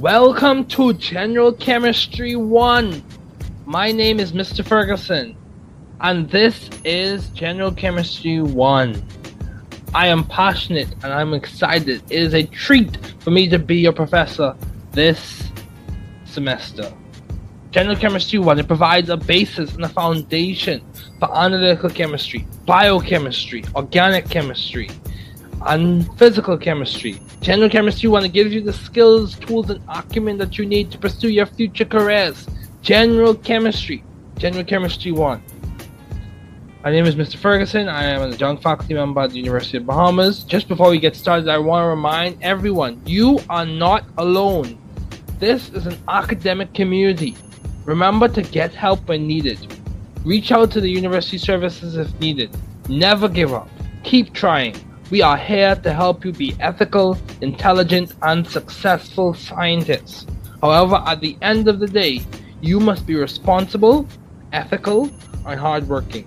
Welcome to General Chemistry 1. My name is Mr. Ferguson, and this is General Chemistry 1. I am passionate and I'm excited. It is a treat for me to be your professor this semester. General Chemistry 1 it provides a basis and a foundation for analytical chemistry, biochemistry, organic chemistry, and physical chemistry. General Chemistry 1 it gives you the skills, tools, and acumen that you need to pursue your future careers. General Chemistry. General Chemistry 1. My name is Mr. Ferguson. I am a adjunct faculty member at the University of Bahamas. Just before we get started, I want to remind everyone you are not alone. This is an academic community. Remember to get help when needed. Reach out to the university services if needed. Never give up. Keep trying. We are here to help you be ethical, intelligent, and successful scientists. However, at the end of the day, you must be responsible, ethical, and hardworking.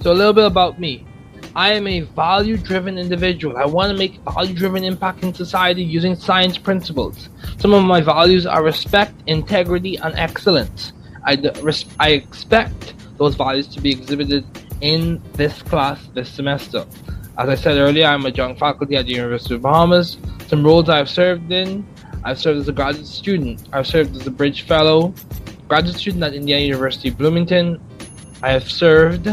So, a little bit about me. I am a value driven individual. I want to make value driven impact in society using science principles. Some of my values are respect, integrity, and excellence. I, I expect those values to be exhibited in this class this semester. As I said earlier, I'm a young faculty at the University of Bahamas. Some roles I've served in I've served as a graduate student, I've served as a Bridge Fellow, graduate student at Indiana University Bloomington. I have served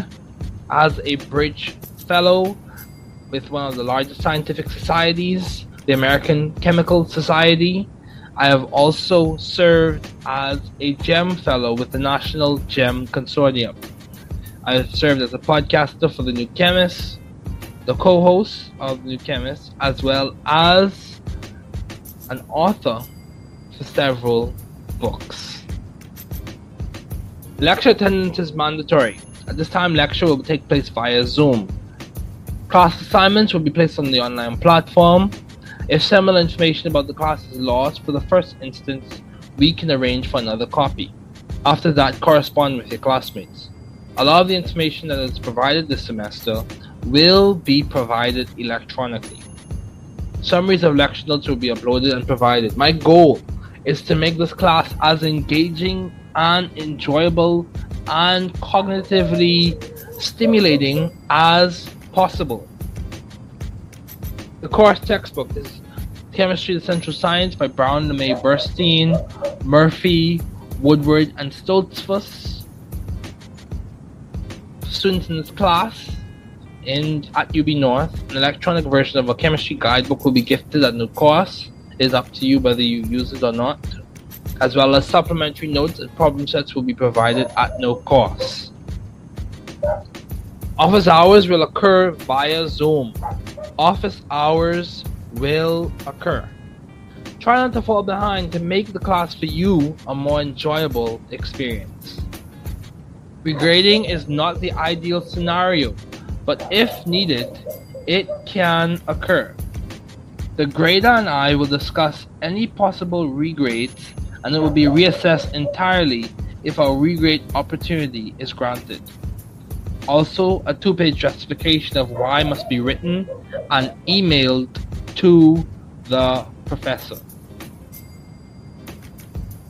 as a Bridge Fellow with one of the largest scientific societies, the American Chemical Society. I have also served as a GEM Fellow with the National GEM Consortium. I have served as a podcaster for The New Chemist, the co host of The New Chemist, as well as an author for several books. Lecture attendance is mandatory. At this time, lecture will take place via Zoom. Class assignments will be placed on the online platform. If similar information about the class is lost for the first instance, we can arrange for another copy. After that, correspond with your classmates. A lot of the information that is provided this semester will be provided electronically. Summaries of lecture notes will be uploaded and provided. My goal is to make this class as engaging and enjoyable and cognitively stimulating as possible. The course textbook is Chemistry the Central Science by Brown, LeMay, Bursten, Murphy, Woodward, and Stoltzfus. Students in this class in at UB North, an electronic version of a chemistry guidebook will be gifted at no cost. It is up to you whether you use it or not as well as supplementary notes and problem sets will be provided at no cost. Office hours will occur via Zoom. Office hours will occur. Try not to fall behind to make the class for you a more enjoyable experience. Regrading is not the ideal scenario, but if needed, it can occur. The grader and I will discuss any possible regrades and it will be reassessed entirely if a regrade opportunity is granted. Also, a two page justification of why must be written and emailed to the professor.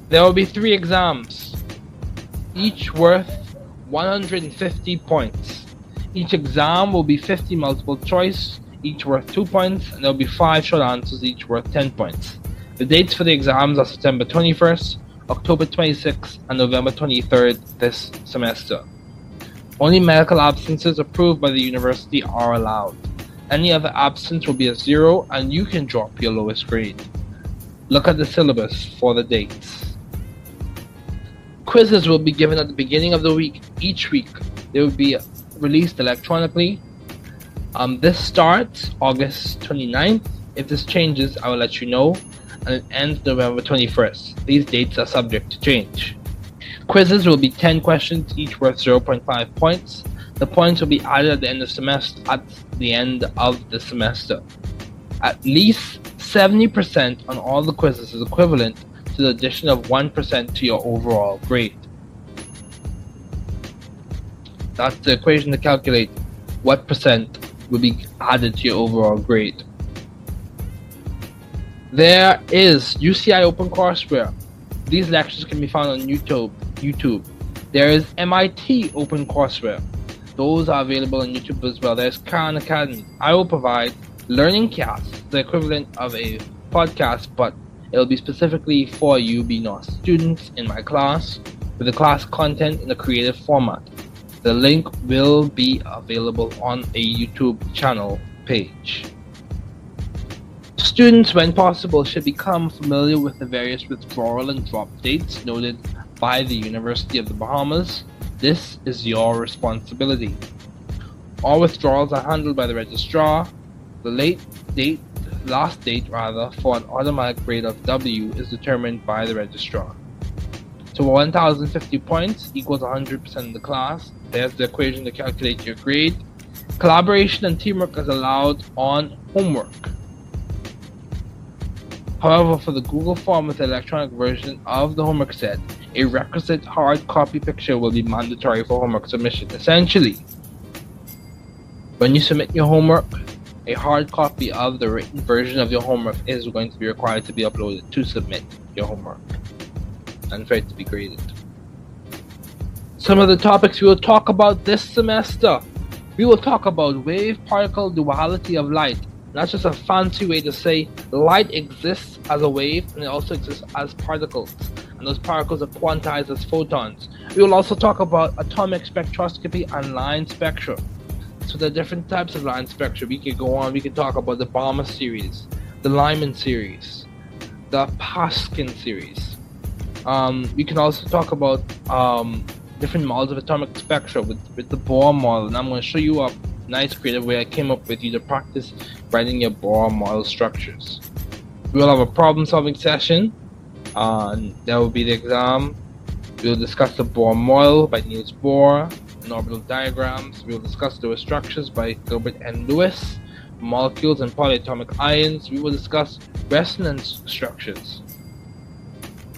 There will be three exams, each worth 150 points. Each exam will be 50 multiple choice, each worth 2 points, and there will be 5 short answers, each worth 10 points. The dates for the exams are September 21st, October 26th, and November 23rd this semester. Only medical absences approved by the university are allowed. Any other absence will be a zero and you can drop your lowest grade. Look at the syllabus for the dates. Quizzes will be given at the beginning of the week. Each week, they will be released electronically. Um, this starts August 29th. If this changes, I will let you know and it ends November 21st. These dates are subject to change. Quizzes will be 10 questions, each worth 0.5 points. The points will be added at the end of semester at the end of the semester. At least 70% on all the quizzes is equivalent to the addition of 1% to your overall grade. That's the equation to calculate what percent will be added to your overall grade. There is UCI Open Courseware. These lectures can be found on YouTube. YouTube. There is MIT OpenCourseWare. Those are available on YouTube as well. There's Khan Academy. I will provide learning casts, the equivalent of a podcast, but it'll be specifically for UB students in my class with the class content in a creative format. The link will be available on a YouTube channel page. Students, when possible, should become familiar with the various withdrawal and drop dates noted by the University of the Bahamas. This is your responsibility. All withdrawals are handled by the registrar. The late date, last date rather, for an automatic grade of W is determined by the registrar. So 1050 points equals 100% of the class. There's the equation to calculate your grade. Collaboration and teamwork is allowed on homework. However, for the Google form with the electronic version of the homework set, a requisite hard copy picture will be mandatory for homework submission. Essentially, when you submit your homework, a hard copy of the written version of your homework is going to be required to be uploaded to submit your homework and for it to be graded. Some of the topics we will talk about this semester. We will talk about wave particle duality of light. That's just a fancy way to say light exists as a wave and it also exists as particles. And those particles are quantized as photons. We will also talk about atomic spectroscopy and line spectra. So there are different types of line spectra. We could go on, we could talk about the Balmer series, the Lyman series, the Paschen series. Um, we can also talk about um, different models of atomic spectra with, with the Bohr model. And I'm going to show you a nice creative way I came up with you to practice writing your Bohr model structures. We will have a problem solving session. That will be the exam. We will discuss the Bohr model by Niels Bohr and orbital diagrams. We will discuss the structures by Gilbert N. Lewis, molecules and polyatomic ions. We will discuss resonance structures.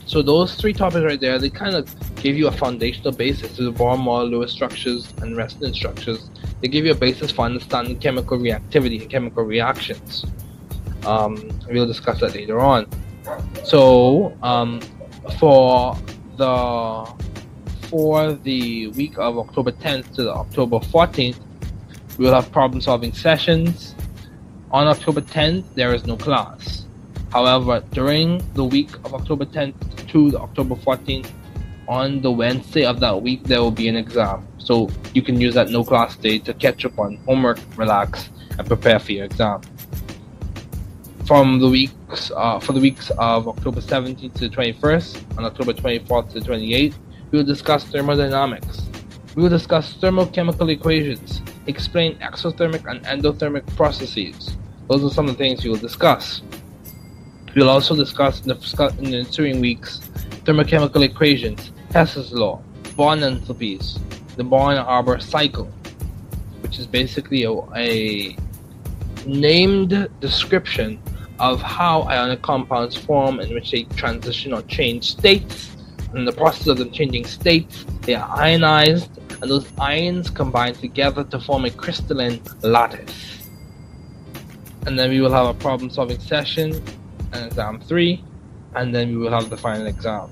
So those three topics right there, they kind of give you a foundational basis to the Bohr model, Lewis structures, and resonance structures. They give you a basis for understanding chemical reactivity and chemical reactions. Um, we'll discuss that later on. So um, for the for the week of October 10th to October 14th, we'll have problem solving sessions. On October 10th, there is no class. However, during the week of October 10th to October 14th, on the Wednesday of that week, there will be an exam. So you can use that no class day to catch up on homework, relax, and prepare for your exam. From the weeks, uh, for the weeks of October 17th to the 21st, and October 24th to the 28th, we will discuss thermodynamics. We will discuss thermochemical equations, explain exothermic and endothermic processes. Those are some of the things we will discuss. We'll also discuss in the, in the ensuing weeks thermochemical equations, Hess's law, Bond enthalpies, the Born-Haber cycle, which is basically a, a named description of how ionic compounds form in which they transition or change states. In the process of them changing states, they are ionized, and those ions combine together to form a crystalline lattice. And then we will have a problem solving session and exam 3 and then we will have the final exam.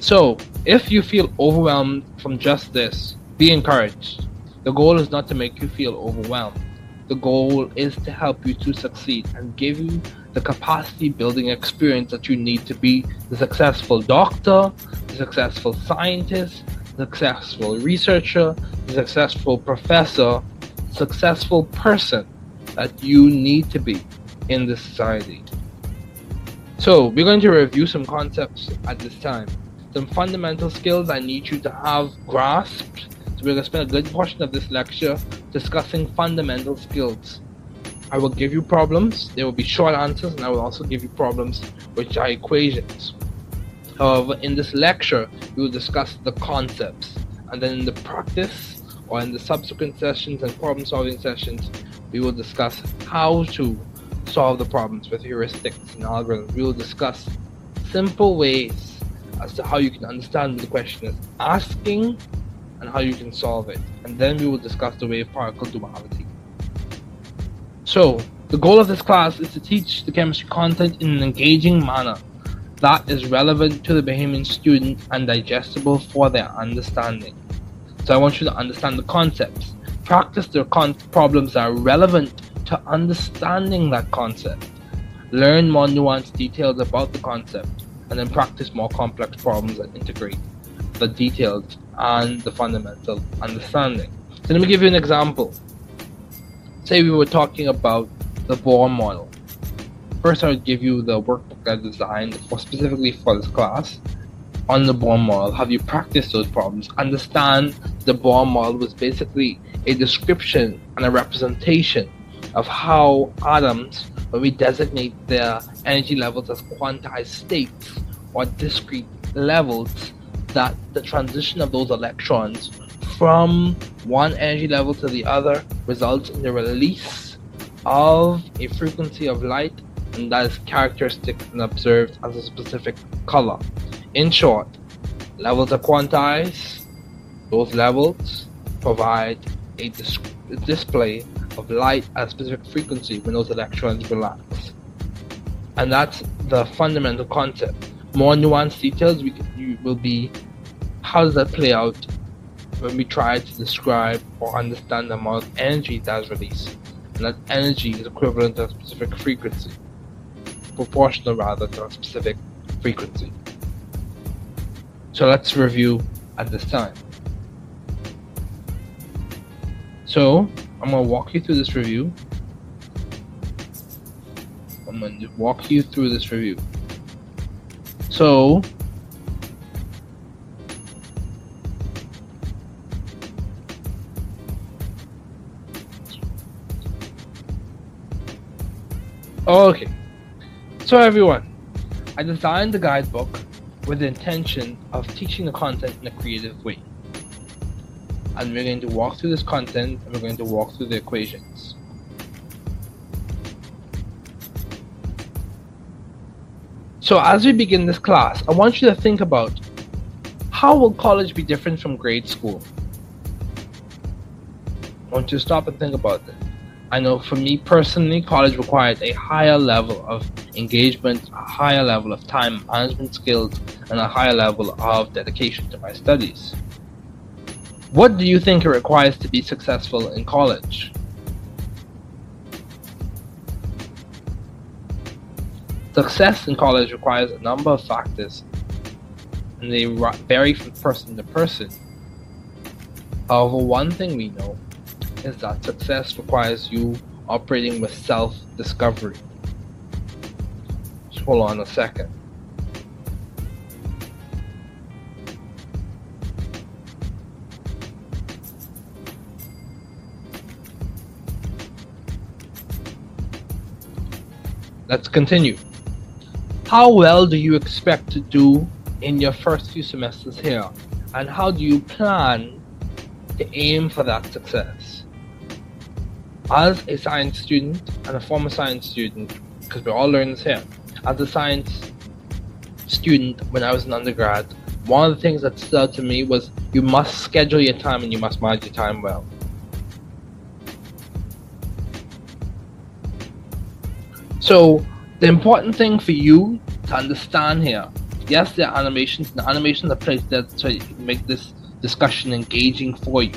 So, if you feel overwhelmed from just this, be encouraged. The goal is not to make you feel overwhelmed. The goal is to help you to succeed and give you the capacity building experience that you need to be the successful doctor, the successful scientist, the successful researcher, the successful professor, successful person that you need to be in this society. So, we're going to review some concepts at this time. Some fundamental skills I need you to have grasped. So, we're going to spend a good portion of this lecture discussing fundamental skills. I will give you problems, there will be short answers, and I will also give you problems which are equations. However, in this lecture, we will discuss the concepts, and then in the practice or in the subsequent sessions and problem solving sessions, we will discuss how to solve the problems with heuristics and algorithms. We will discuss simple ways as to how you can understand what the question is asking and how you can solve it. And then we will discuss the wave particle duality. So, the goal of this class is to teach the chemistry content in an engaging manner that is relevant to the Bahamian student and digestible for their understanding. So I want you to understand the concepts, practice the con- problems that are relevant to understanding that concept, learn more nuanced details about the concept, and then practice more complex problems that integrate the details and the fundamental understanding. So let me give you an example. Say we were talking about the Bohr model. First, I would give you the workbook that I designed for specifically for this class on the Bohr model. Have you practiced those problems? Understand the Bohr model was basically a description and a representation of how atoms, when we designate their energy levels as quantized states or discrete levels, that the transition of those electrons from one energy level to the other results in the release of a frequency of light and that is characteristic and observed as a specific color. In short, levels are quantized, those levels provide a, dis- display of light at a specific frequency when those electrons relax. And that's the fundamental concept. More nuanced details we, will be how does that play out when we try to describe or understand the amount of energy that is released. And that energy is equivalent to a specific frequency, proportional rather to a specific frequency. So let's review at this time. So I'm going to walk you through this review. I'm going to walk you through this review. So, okay. So everyone, I designed the guidebook with the intention of teaching the content in a creative way and we're going to walk through this content and we're going to walk through the equations. So as we begin this class, I want you to think about how will college be different from grade school? I want you to stop and think about this. I know for me personally, college requires a higher level of engagement, a higher level of time management skills, and a higher level of dedication to my studies. What do you think it requires to be successful in college? Success in college requires a number of factors, and they vary from person to person. However, one thing we know is that success requires you operating with self discovery. Just hold on a second. Let's continue. How well do you expect to do in your first few semesters here? And how do you plan to aim for that success? As a science student and a former science student, because we're all learning this here, as a science student when I was an undergrad, one of the things that stood out to me was you must schedule your time and you must manage your time well. So the important thing for you to understand here, yes, there are animations. The animations are placed there to make this discussion engaging for you.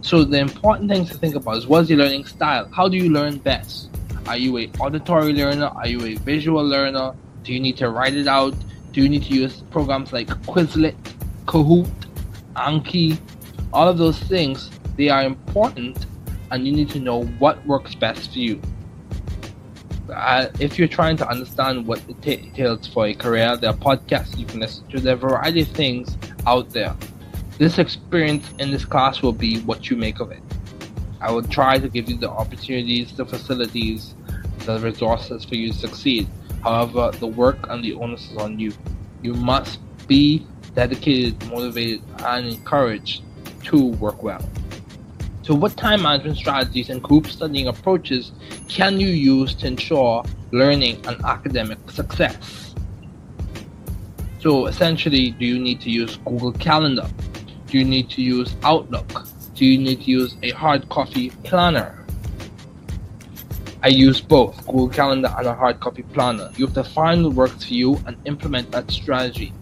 So the important things to think about is what's your learning style? How do you learn best? Are you a auditory learner? Are you a visual learner? Do you need to write it out? Do you need to use programs like Quizlet, Kahoot, Anki? All of those things, they are important and you need to know what works best for you uh, if you're trying to understand what it entails for a career, there are podcasts you can listen to. There are a variety of things out there. This experience in this class will be what you make of it. I will try to give you the opportunities, the facilities, the resources for you to succeed. However, the work and the onus is on you. You must be dedicated, motivated, and encouraged to work well. So, what time management strategies and group studying approaches can you use to ensure learning and academic success? So, essentially, do you need to use Google Calendar? Do you need to use Outlook? Do you need to use a hard copy planner? I use both Google Calendar and a hard copy planner. You have to find what works for you and implement that strategy.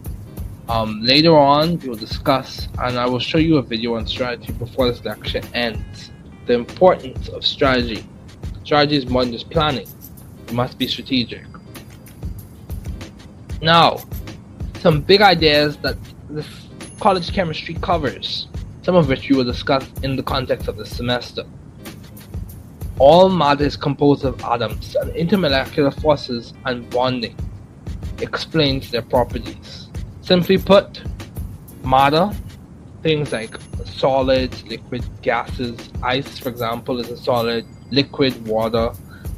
Um, later on, we will discuss, and I will show you a video on strategy before this lecture ends. The importance of strategy. Strategy is more than just planning, it must be strategic. Now, some big ideas that this college chemistry covers, some of which we will discuss in the context of the semester. All matter is composed of atoms and intermolecular forces and bonding explains their properties. Simply put, matter, things like solids, liquid, gases, ice, for example, is a solid, liquid, water,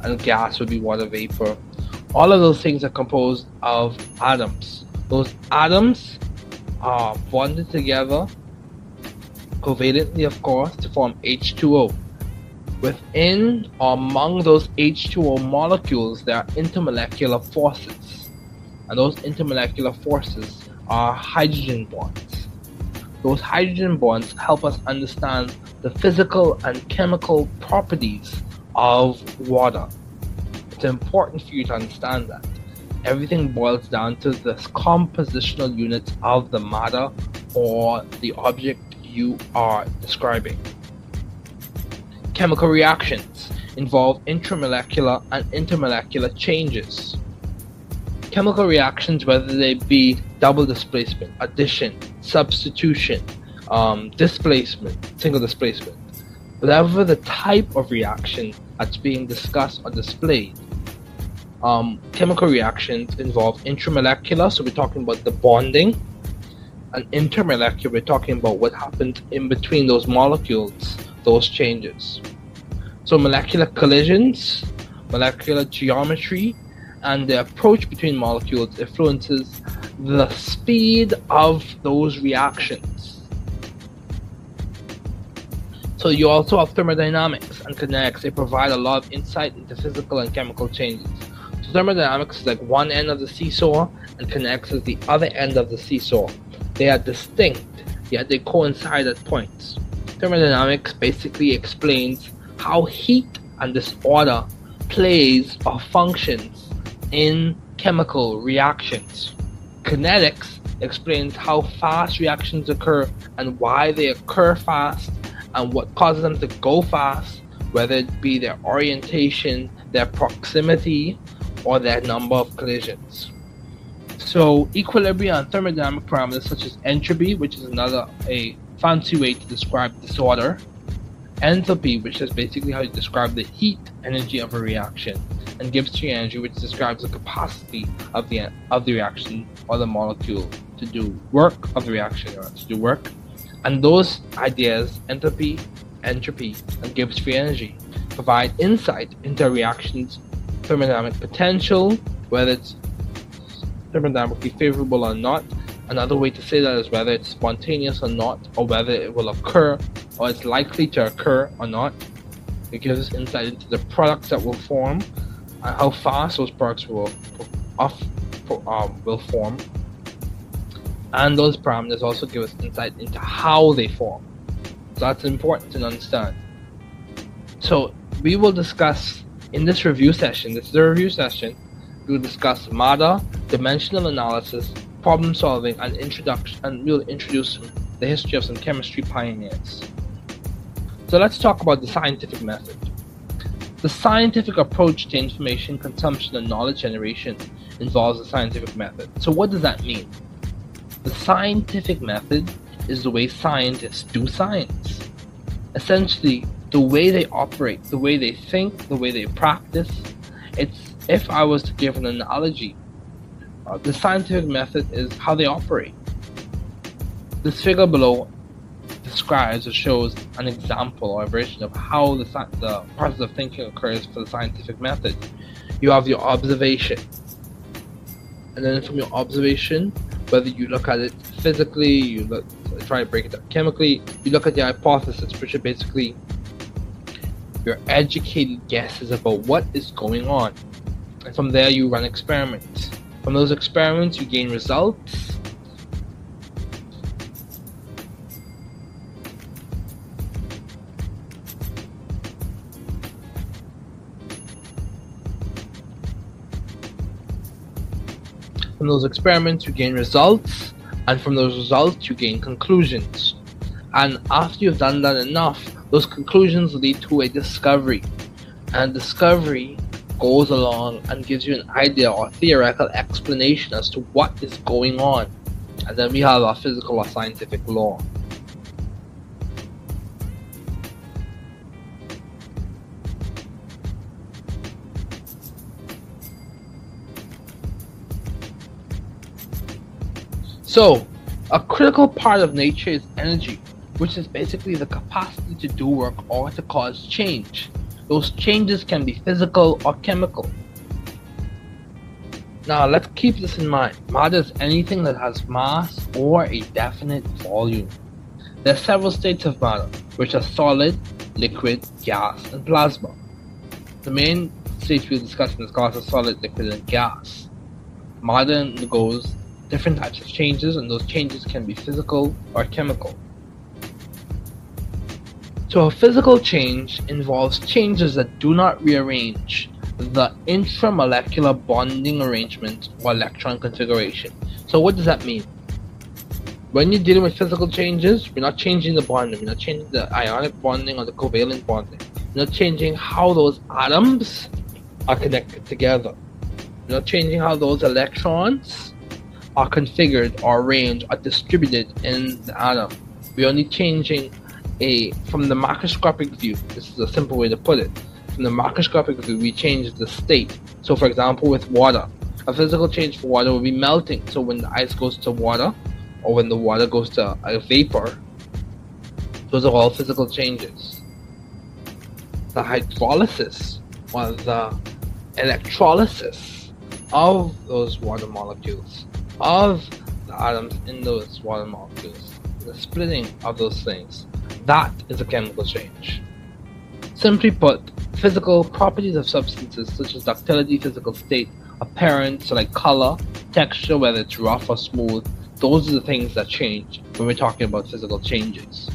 and gas would be water vapor. All of those things are composed of atoms. Those atoms are bonded together covalently, of course, to form H2O. Within or among those H2O molecules, there are intermolecular forces, and those intermolecular forces are hydrogen bonds. Those hydrogen bonds help us understand the physical and chemical properties of water. It's important for you to understand that. Everything boils down to the compositional units of the matter or the object you are describing. Chemical reactions involve intramolecular and intermolecular changes. Chemical reactions, whether they be double displacement, addition, substitution, um, displacement, single displacement, whatever the type of reaction that's being discussed or displayed, um, chemical reactions involve intramolecular, so we're talking about the bonding, and intermolecular, we're talking about what happens in between those molecules those changes. So molecular collisions, molecular geometry, and the approach between molecules influences the speed of those reactions. So you also have thermodynamics and kinetics. They provide a lot of insight into physical and chemical changes. So thermodynamics is like one end of the seesaw, and kinetics is the other end of the seesaw. They are distinct, yet they coincide at points. Thermodynamics basically explains how heat and disorder plays or functions in chemical reactions. Kinetics explains how fast reactions occur and why they occur fast and what causes them to go fast, whether it be their orientation, their proximity, or their number of collisions. So equilibrium and thermodynamic parameters such as entropy, which is another a fancy way to describe disorder. Enthalpy, which is basically how you describe the heat energy of a reaction, and Gibbs free energy, which describes the capacity of the of the reaction or the molecule to do work of the reaction or to do work. And those ideas, entropy, entropy, and Gibbs free energy, provide insight into a reaction's thermodynamic potential, whether it's thermodynamically favorable or not, Another way to say that is whether it's spontaneous or not, or whether it will occur or it's likely to occur or not. It gives us insight into the products that will form how fast those products will off, um, will form. And those parameters also give us insight into how they form. So that's important to understand. So we will discuss in this review session, this is a review session, we will discuss MADA, dimensional analysis, problem solving and introduction and we'll introduce the history of some chemistry pioneers. So let's talk about the scientific method. The scientific approach to information consumption and knowledge generation involves the scientific method. So what does that mean? The scientific method is the way scientists do science. Essentially, the way they operate, the way they think, the way they practice. It's if I was to give an analogy, uh, the scientific method is how they operate. This figure below describes or shows an example or a version of how the, the process of thinking occurs for the scientific method. You have your observation, and then from your observation, whether you look at it physically, you look, try to break it down chemically, you look at the hypothesis, which are basically your educated guesses about what is going on. And from there, you run experiments. From those experiments, you gain results. From those experiments, you gain results, and from those results, you gain conclusions. And after you've done that enough, those conclusions lead to a discovery. And discovery goes along and gives you an idea or theoretical explanation as to what is going on. And then we have our physical or scientific law. So, a critical part of nature is energy, which is basically the capacity to do work or to cause change. Those changes can be physical or chemical. Now, let's keep this in mind. Matter is anything that has mass or a definite volume. There are several states of matter, which are solid, liquid, gas, and plasma. The main states we'll discuss in this class are solid, liquid, and gas. Matter undergoes different types of changes, and those changes can be physical or chemical. So, a physical change involves changes that do not rearrange the intramolecular bonding arrangement or electron configuration. So, what does that mean? When you're dealing with physical changes, we're not changing the bonding, we're not changing the ionic bonding or the covalent bonding. We're not changing how those atoms are connected together. We're not changing how those electrons are configured or arranged or distributed in the atom. We're only changing a from the macroscopic view. This is a simple way to put it. From the macroscopic view, we change the state. So, for example, with water, a physical change for water will be melting. So, when the ice goes to water, or when the water goes to a vapor, those are all physical changes. The hydrolysis or the electrolysis of those water molecules of the atoms in those water molecules, the splitting of those things. That is a chemical change. Simply put, physical properties of substances such as ductility, physical state, appearance, so like color, texture, whether it's rough or smooth, those are the things that change when we're talking about physical changes.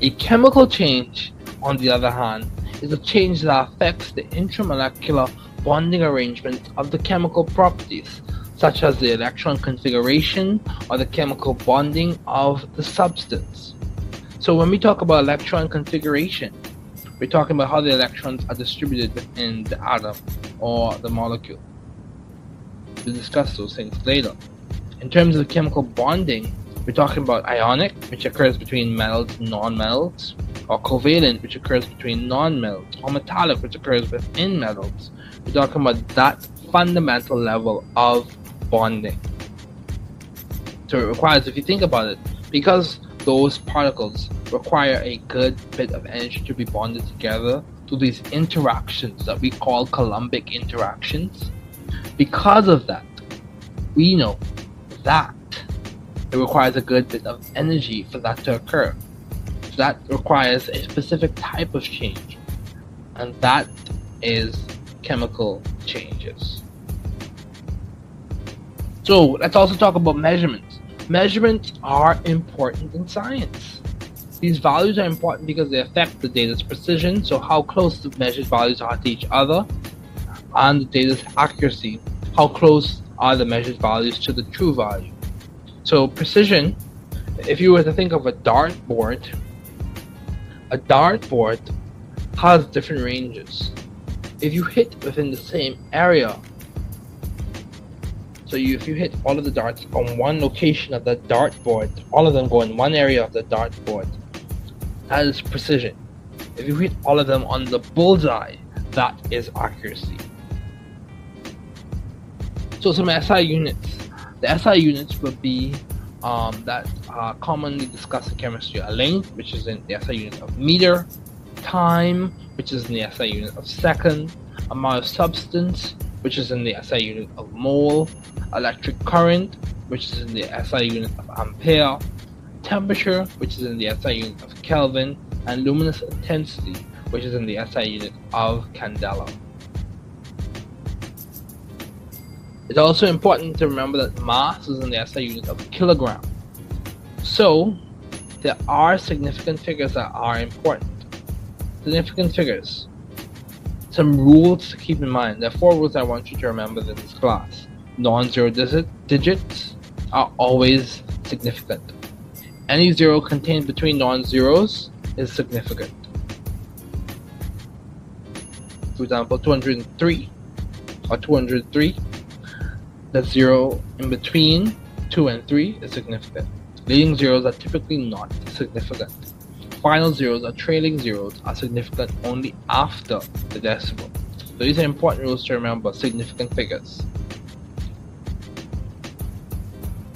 A chemical change, on the other hand, is a change that affects the intramolecular bonding arrangement of the chemical properties such as the electron configuration or the chemical bonding of the substance. So when we talk about electron configuration, we're talking about how the electrons are distributed in the atom or the molecule. We'll discuss those things later. In terms of chemical bonding, we're talking about ionic, which occurs between metals and non-metals, or covalent, which occurs between non-metals, or metallic, which occurs within metals. We're talking about that fundamental level of bonding. So it requires, if you think about it, because those particles require a good bit of energy to be bonded together through these interactions that we call Coulombic interactions. Because of that, we know that it requires a good bit of energy for that to occur. So that requires a specific type of change, and that is chemical changes. So let's also talk about measurements. Measurements are important in science. These values are important because they affect the data's precision, so how close the measured values are to each other, and the data's accuracy, how close are the measured values to the true value. So precision, if you were to think of a dartboard, a dartboard has different ranges. If you hit within the same area so you, if you hit all of the darts on one location of the dartboard, all of them go in one area of the dartboard. That is precision. If you hit all of them on the bullseye, that is accuracy. So some SI units. The SI units would be um, that are commonly discussed in chemistry. A length, which is in the SI unit of meter. Time, which is in the SI unit of second. Amount of substance, which is in the SI unit of mole electric current, which is in the SI unit of ampere, temperature, which is in the SI unit of Kelvin, and luminous intensity, which is in the SI unit of candela. It's also important to remember that mass is in the SI unit of kilogram. So, there are significant figures that are important. Significant figures. Some rules to keep in mind. There are four rules I want you to remember in this class. Non-zero digit, digits are always significant. Any zero contained between non-zeros is significant. For example, 203 or 203, the zero in between 2 and 3 is significant. Leading zeros are typically not significant. Final zeros or trailing zeros are significant only after the decimal. So these are important rules to remember, significant figures.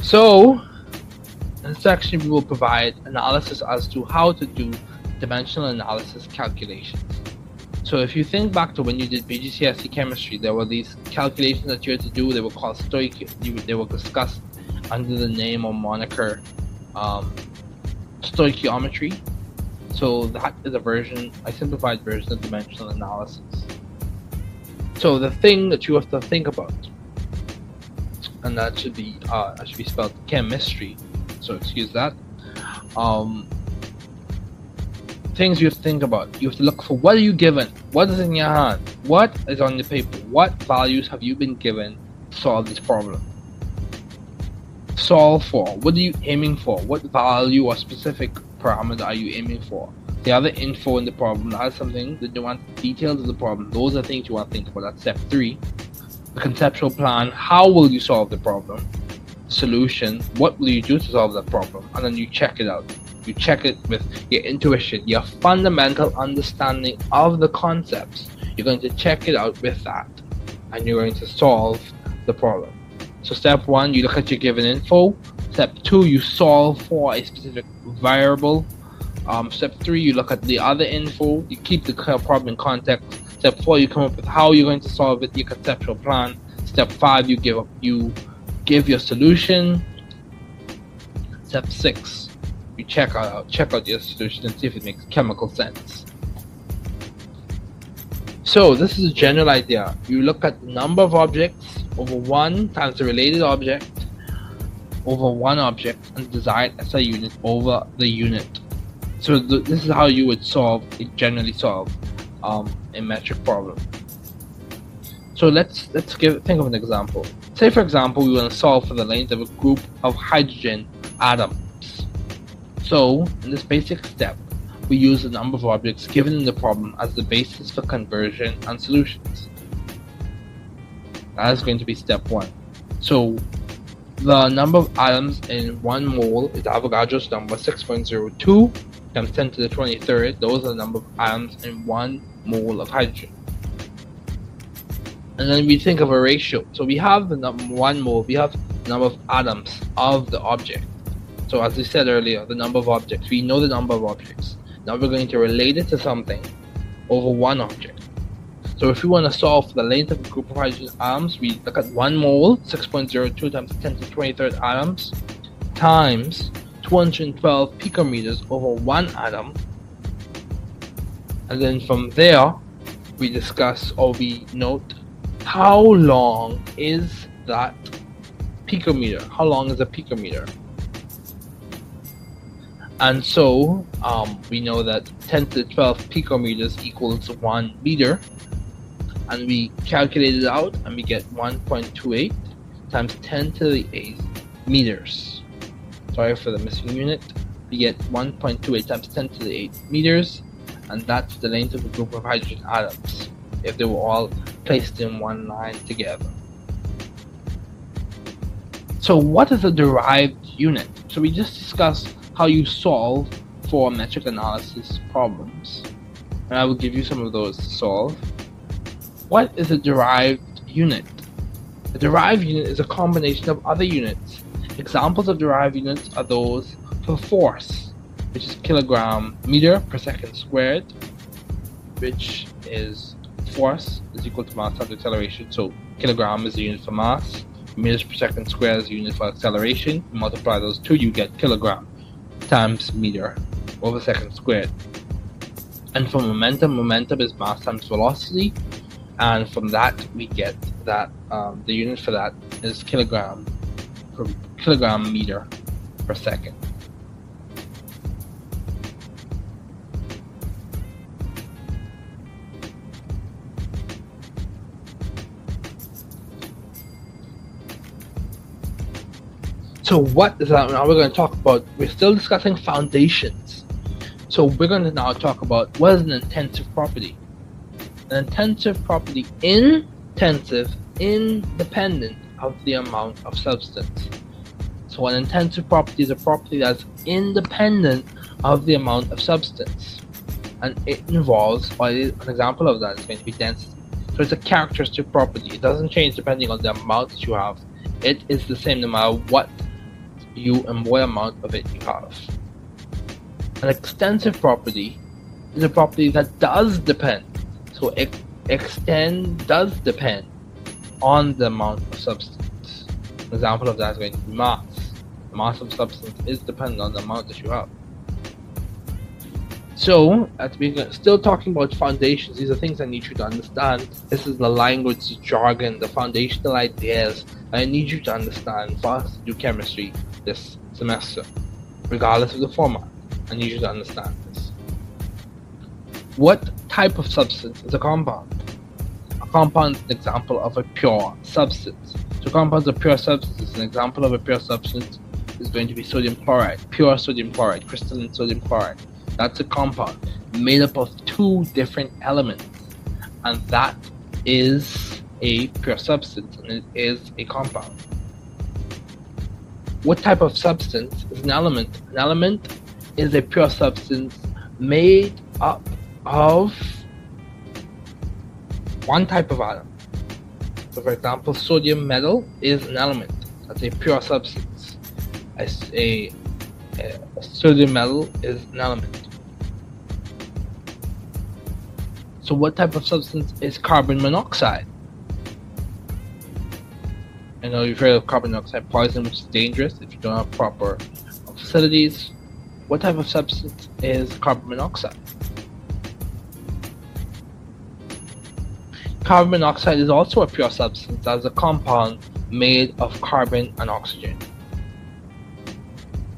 So, in this section we will provide analysis as to how to do dimensional analysis calculations. So if you think back to when you did BGCSE chemistry, there were these calculations that you had to do. They were called stoichiometry. They were discussed under the name or moniker um, stoichiometry. So that is a version, a simplified version of dimensional analysis. So the thing that you have to think about, and that should be uh, should be spelled chemistry. So excuse that. Um, things you have to think about. You have to look for what are you given? What is in your hand? What is on the paper? What values have you been given to solve this problem? Solve for. What are you aiming for? What value or specific parameter are you aiming for? The other info in the problem, that's something that you want details of the problem. Those are things you want to think about. That's step three. The conceptual plan. How will you solve the problem? Solution. What will you do to solve that problem? And then you check it out you check it with your intuition, your fundamental understanding of the concepts. You're going to check it out with that, and you're going to solve the problem. So, step one, you look at your given info. Step two, you solve for a specific variable. Um, step three, you look at the other info. You keep the problem in context. Step four, you come up with how you're going to solve it, your conceptual plan. Step five, you give up, you give your solution. Step six, you check out check out the solution and see if it makes chemical sense. So this is a general idea. You look at the number of objects over one times the related object over one object and design SI unit over the unit. So th this is how you would solve it generally solve um, a metric problem. So let's let's give think of an example. Say for example we want to solve for the length of a group of hydrogen atoms so, in this basic step, we use the number of objects given in the problem as the basis for conversion and solutions. That is going to be step one. So, the number of atoms in one mole is Avogadro's number 6.02 times 10 to the 23rd. Those are the number of atoms in one mole of hydrogen. And then we think of a ratio. So we have the number one mole, we have the number of atoms of the object. So as we said earlier, the number of objects. We know the number of objects. Now we're going to relate it to something over one object. So if we want to solve for the length of a group of hydrogen atoms, we look at 1 mole, 6.02 times 10 to the 23rd atoms, times 212 picometers over one atom. And then from there, we discuss or we note how long is that picometer? How long is a picometer? And so um, we know that 10 to the 12 picometers equals 1 meter. And we calculate it out and we get 1.28 times 10 to the 8 meters. Sorry for the missing unit. We get 1.28 times 10 to the 8 meters. And that's the length of a group of hydrogen atoms if they were all placed in one line together. So, what is a derived unit? So, we just discussed how you solve for metric analysis problems. And I will give you some of those to solve. What is a derived unit? A derived unit is a combination of other units. Examples of derived units are those for force, which is kilogram meter per second squared, which is force is equal to mass times acceleration. So kilogram is the unit for mass, meters per second squared is the unit for acceleration. You multiply those two, you get kilogram times meter over second squared. And for momentum, momentum is mass times velocity, and from that we get that um, the unit for that is kilogram per kilogram meter per second. So what is that? Now we're going to talk about. We're still discussing foundations. So we're going to now talk about what is an intensive property. An intensive property, intensive, independent of the amount of substance. So an intensive property is a property that's independent of the amount of substance. And it involves, well, an example of that is going to be density. So it's a characteristic property. It doesn't change depending on the amount that you have. It is the same no matter what you and what amount of it you have. An extensive property is a property that does depend. So ex- extend does depend on the amount of substance. An example of that is going to be mass. The mass of substance is dependent on the amount that you have. So, at we're still talking about foundations, these are things I need you to understand. This is the language, the jargon, the foundational ideas I need you to understand for us to do chemistry this semester, regardless of the format. I need you to understand this. What type of substance is a compound? A compound is an example of a pure substance. So compounds of pure substances, an example of a pure substance is going to be sodium chloride, pure sodium chloride, crystalline sodium chloride. That's a compound made up of two different elements, and that is a pure substance, and it is a compound. What type of substance is an element? An element is a pure substance made up of one type of atom. So, for example, sodium metal is an element. That's a pure substance. As a, a sodium metal is an element. So what type of substance is carbon monoxide? I know you've heard of carbon monoxide poison, which is dangerous if you don't have proper facilities. What type of substance is carbon monoxide? Carbon monoxide is also a pure substance as a compound made of carbon and oxygen.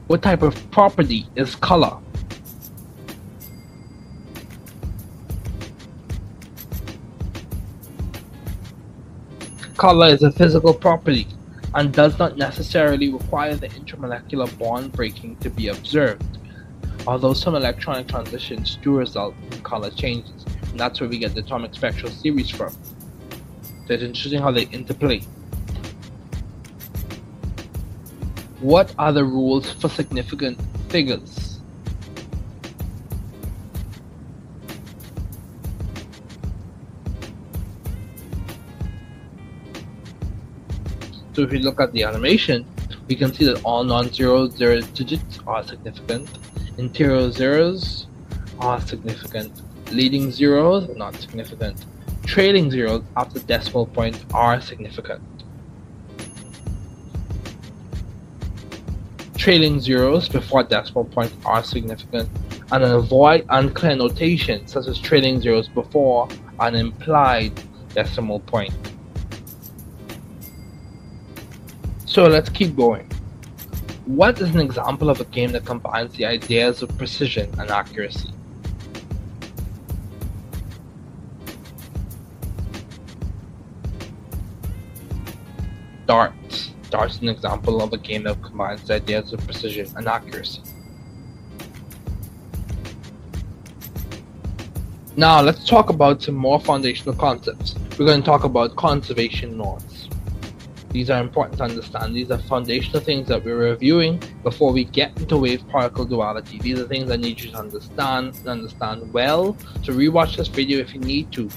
What type of property is color? Color is a physical property and does not necessarily require the intermolecular bond breaking to be observed, although some electronic transitions do result in color changes, and that's where we get the atomic spectral series from. So it's interesting how they interplay. What are the rules for significant figures? So if we look at the animation, we can see that all non-zero zero digits are significant, interior zeros are significant, leading zeros not significant, trailing zeros after decimal point are significant. Trailing zeros before decimal point are significant, and avoid unclear notation such as trailing zeros before an implied decimal point. So let's keep going. What is an example of a game that combines the ideas of precision and accuracy? Darts. Darts is an example of a game that combines the ideas of precision and accuracy. Now let's talk about some more foundational concepts. We're going to talk about conservation laws. These are important to understand. These are foundational things that we're reviewing before we get into wave particle duality. These are things I need you to understand and understand well. So rewatch this video if you need to.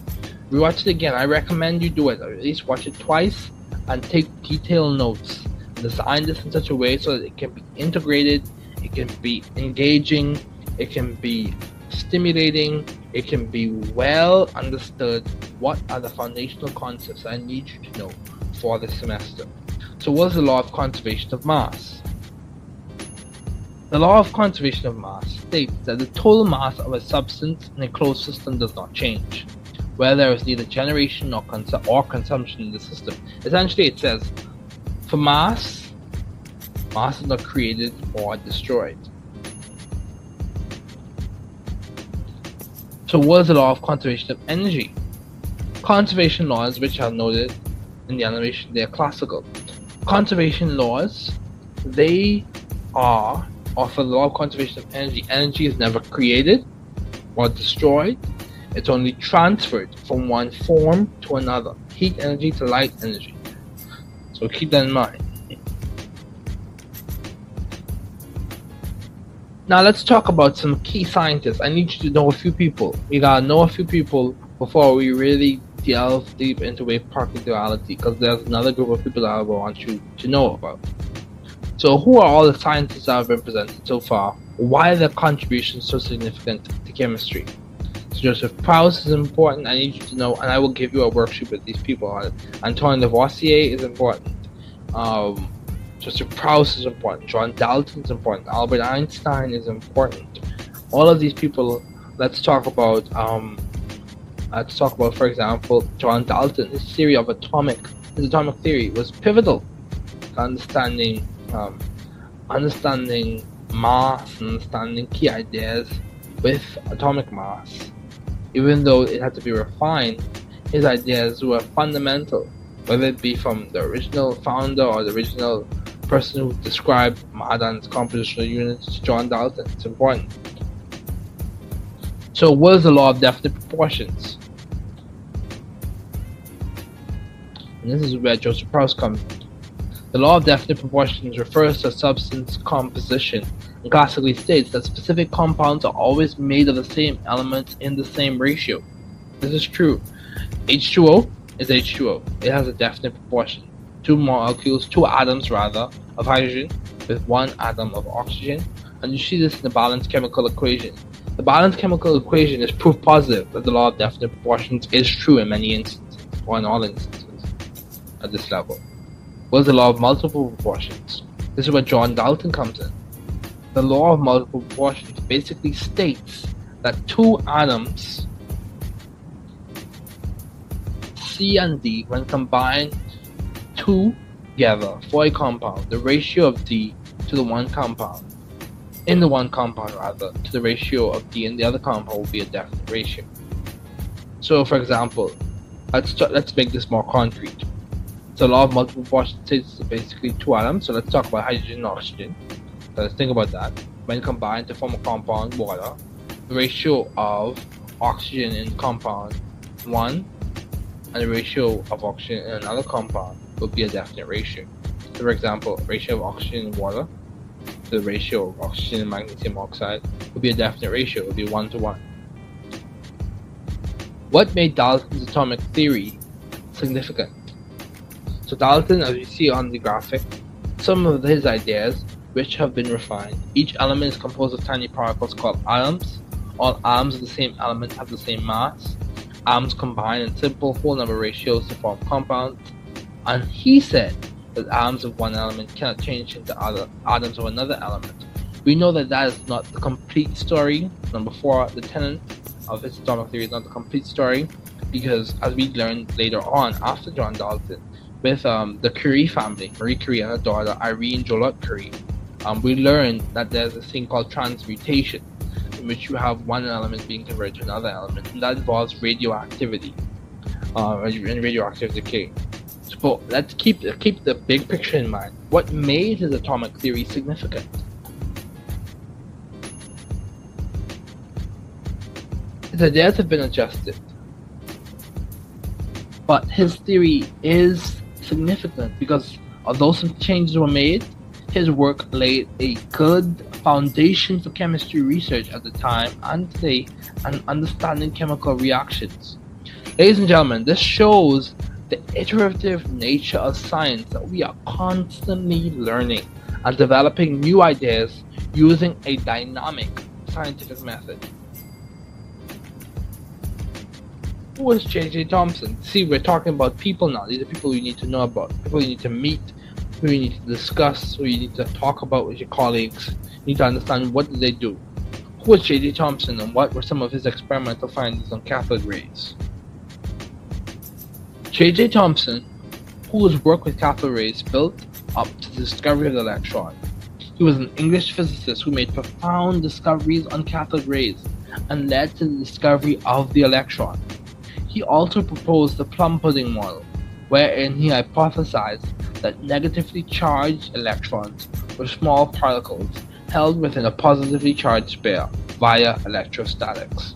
Rewatch it again. I recommend you do it. Or at least watch it twice and take detailed notes. Design this in such a way so that it can be integrated, it can be engaging, it can be stimulating, it can be well understood. What are the foundational concepts I need you to know? for this semester. So what is the law of conservation of mass? The law of conservation of mass states that the total mass of a substance in a closed system does not change, where there is neither generation or, or consumption in the system. Essentially, it says for mass, mass is not created or destroyed. So, what is the law of conservation of energy? Conservation laws, which are noted in the animation, they are classical. Conservation laws they are, or for the law of conservation of energy, energy is never created or destroyed. It's only transferred from one form to another. Heat energy to light energy. So keep that in mind. Now let's talk about some key scientists. I need you to know a few people. We gotta know a few people before we really delve deep into wave particle duality because there's another group of people that I want you to know about. So, who are all the scientists that have been presented so far? Why are their contributions so significant to chemistry? Joseph Proust is important, I need you to know, and I will give you a worksheet with these people on it. Antoine Lavoisier is important. Um, Joseph Proust is important. John Dalton is important. Albert Einstein is important. All of these people, let's talk about um, to talk about, for example, John Dalton. His theory of atomic, his atomic theory was pivotal to understanding, um, understanding mass, understanding key ideas with atomic mass. Even though it had to be refined, his ideas were fundamental, whether it be from the original founder or the original person who described Madan's compositional units, John Dalton. It's important. So, what is the law of definite proportions? and this is where Joseph Proust comes in. The law of definite proportions refers to substance composition classically states that specific compounds are always made of the same elements in the same ratio. This is true. H2O is H2O. It has a definite proportion. Two molecules, two atoms rather, of hydrogen with one atom of oxygen. And you see this in the balanced chemical equation. The balanced chemical equation is proof positive that the law of definite proportions is true in many instances, or in all instances at this level What is the law of multiple proportions. This is where John Dalton comes in. The law of multiple proportions basically states that two atoms, C and D, when combined together for a compound, the ratio of D to the one compound, in the one compound rather, to the ratio of D in the other compound will be a definite ratio. So, for example, let's let's make this more concrete. So the law of multiple proportions is basically two atoms. So let's talk about hydrogen and oxygen. Let's think about that. When combined to form a compound, water, the ratio of oxygen in compound one and the ratio of oxygen in another compound will be a definite ratio. So for example, ratio of oxygen in water, the ratio of oxygen and magnesium oxide would be a definite ratio, it will be one to one. What made Dalton's atomic theory significant? So Dalton, as you see on the graphic, some of his ideas, which have been refined. Each element is composed of tiny particles called atoms. All atoms of the same element have the same mass. Atoms combine in simple whole number ratios to form compounds. And he said that atoms of one element cannot change into other atoms of another element. We know that that is not the complete story. Number four, the tenet of his atomic theory is not the complete story because, as we learned later on after John Dalton, with um, the Curie family, Marie Curie and her daughter Irene Joliot Curie, um, we learned that there's a thing called transmutation, in which you have one element being converted to another element, and that involves radioactivity uh, and radioactive decay. So let's keep keep the big picture in mind. What made his atomic theory significant? His ideas have been adjusted, but his theory is significant because although some changes were made, his work laid a good foundation for chemistry research at the time and today and understanding chemical reactions. Ladies and gentlemen, this shows the iterative nature of science that we are constantly learning and developing new ideas using a dynamic scientific method. who is JJ Thomson? See, we're talking about people now. These are people you need to know about, people you need to meet, who you need to discuss, who you need to talk about with your colleagues. You need to understand what did they do. Who was JJ Thomson and what were some of his experimental findings on cathode rays? JJ Thomson, whose work with cathode rays built up to the discovery of the electron. He was an English physicist who made profound discoveries on cathode rays and led to the discovery of the electron. He also proposed the plum pudding model, wherein he hypothesized that negatively charged electrons were small particles held within a positively charged pair via electrostatics.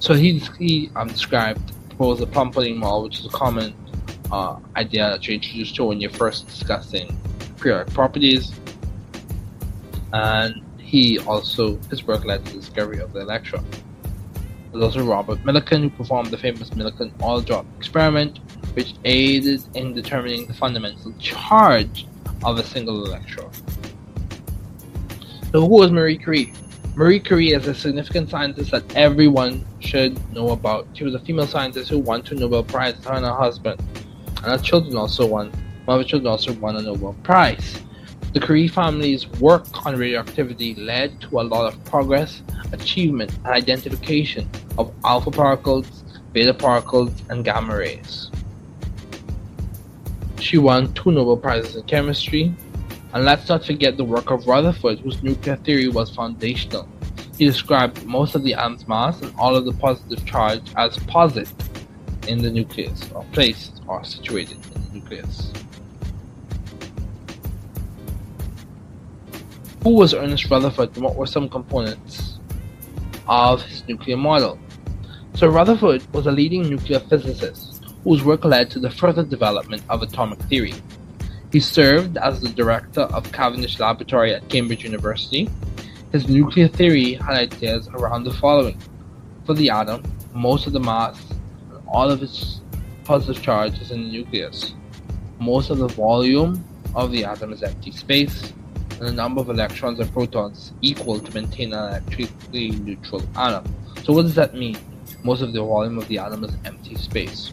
So he, he um, described, proposed the Plum-Pudding model, which is a common uh, idea that you introduced to when you're first discussing periodic properties. And he also, his work led to the discovery of the electron. There's also Robert Millikan, who performed the famous Millikan oil drop experiment, which aided in determining the fundamental charge of a single electron. So, who was Marie Curie? Marie Curie is a significant scientist that everyone should know about. She was a female scientist who won two Nobel Prizes, her and her husband. And her children also won. One of her children also won a Nobel Prize. The Curie family's work on radioactivity led to a lot of progress, achievement, and identification of alpha particles, beta particles, and gamma rays. She won two Nobel Prizes in chemistry, and let's not forget the work of Rutherford, whose nuclear theory was foundational. He described most of the atom's mass and all of the positive charge as posit in the nucleus, or placed or situated in the nucleus. Who was Ernest Rutherford and what were some components of his nuclear model? So Rutherford was a leading nuclear physicist whose work led to the further development of atomic theory. He served as the director of Cavendish Laboratory at Cambridge University. His nuclear theory had ideas around the following. For the atom, most of the mass and all of its positive charge is in the nucleus. Most of the volume of the atom is empty space and the number of electrons and protons equal to maintain an electrically neutral atom. So what does that mean? Most of the volume of the atom is empty space.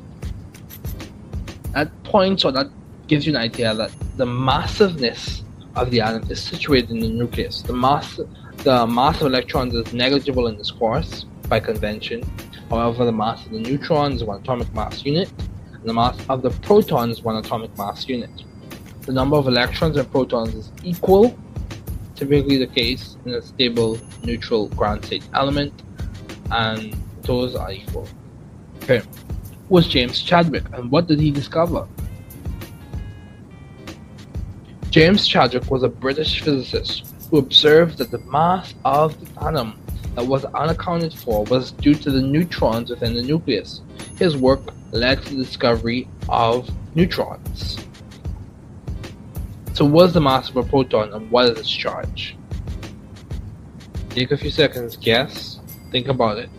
That points or that gives you an idea that the massiveness of the atom is situated in the nucleus. The mass, the mass of electrons is negligible in this course by convention. However, the mass of the neutron is one atomic mass unit, and the mass of the proton is one atomic mass unit the number of electrons and protons is equal, typically the case in a stable neutral ground state element, and those are equal. Okay, was James Chadwick and what did he discover? James Chadwick was a British physicist who observed that the mass of the atom that was unaccounted for was due to the neutrons within the nucleus. His work led to the discovery of neutrons. So what's the mass of a proton and what is its charge? Take a few seconds, guess, think about it.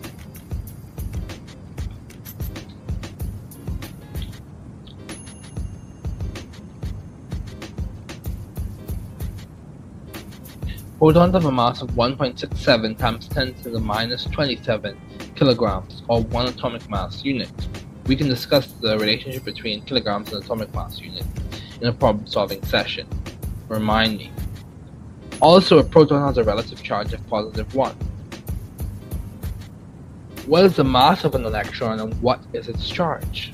Protons have a mass of 1.67 times 10 to the minus 27 kilograms, or 1 atomic mass unit. We can discuss the relationship between kilograms and atomic mass unit in a problem solving session. Remind me. Also, a proton has a relative charge of positive 1. What is the mass of an electron and what is its charge?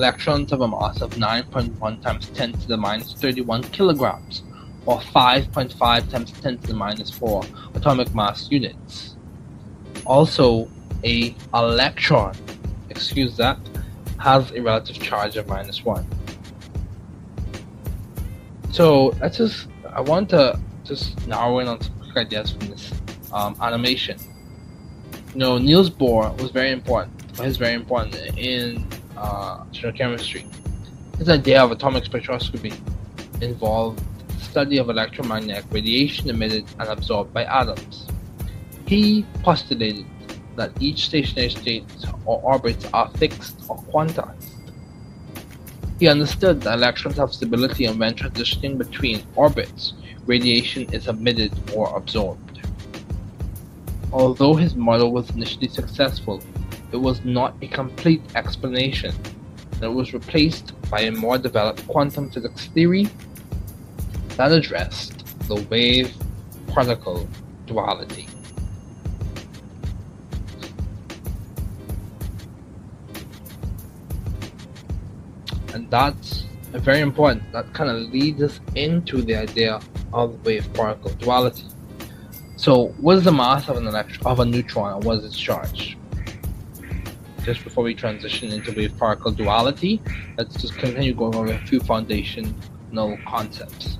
Electrons have a mass of 9.1 times 10 to the minus 31 kilograms, or 5.5 times 10 to the minus 4 atomic mass units also a electron, excuse that, has a relative charge of minus one. So let's just, I want to just narrow in on some quick ideas from this um, animation. You know, Niels Bohr was very important, he's very important in uh, chemistry. His idea of atomic spectroscopy involved the study of electromagnetic radiation emitted and absorbed by atoms. He postulated that each stationary state or orbits are fixed or quantized. He understood that electrons have stability and when transitioning between orbits, radiation is emitted or absorbed. Although his model was initially successful, it was not a complete explanation, and it was replaced by a more developed quantum physics theory that addressed the wave particle duality. and that's very important. That kind of leads us into the idea of wave particle duality. So, what is the mass of an electron of a neutron, and what is its charge? Just before we transition into wave particle duality, let's just continue going over a few foundational concepts.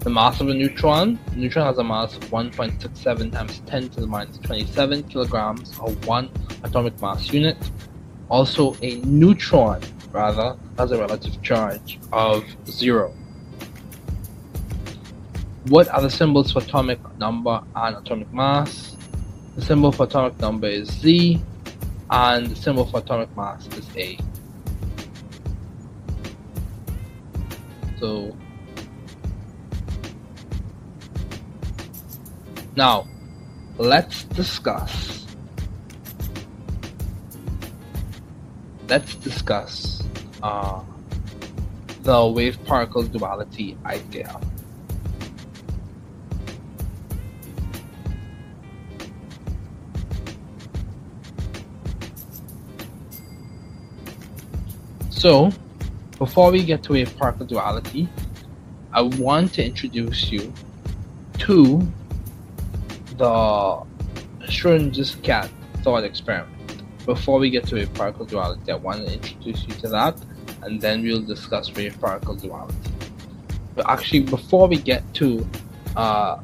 The mass of a neutron. Neutron has a mass of 1.67 times 10 to the minus 27 kilograms, or one atomic mass unit. Also, a neutron, rather, has a relative charge of zero. What are the symbols for atomic number and atomic mass? The symbol for atomic number is Z, and the symbol for atomic mass is A. So now let's discuss let's discuss uh, the wave particle duality idea. So, before we get to a particle duality, I want to introduce you to the Schrodinger's cat thought experiment. Before we get to a particle duality, I want to introduce you to that, and then we'll discuss wave particle duality. But actually, before we get to uh,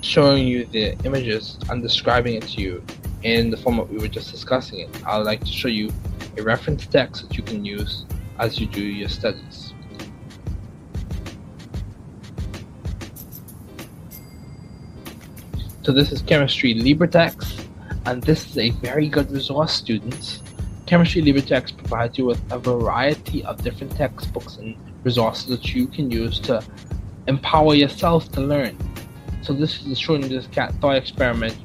showing you the images and describing it to you in the format we were just discussing it, I'd like to show you a reference text that you can use as you do your studies. So this is Chemistry LibreText, and this is a very good resource, students. Chemistry LibreText provides you with a variety of different textbooks and resources that you can use to empower yourself to learn. So this is the Schrodinger's cat thought experiment,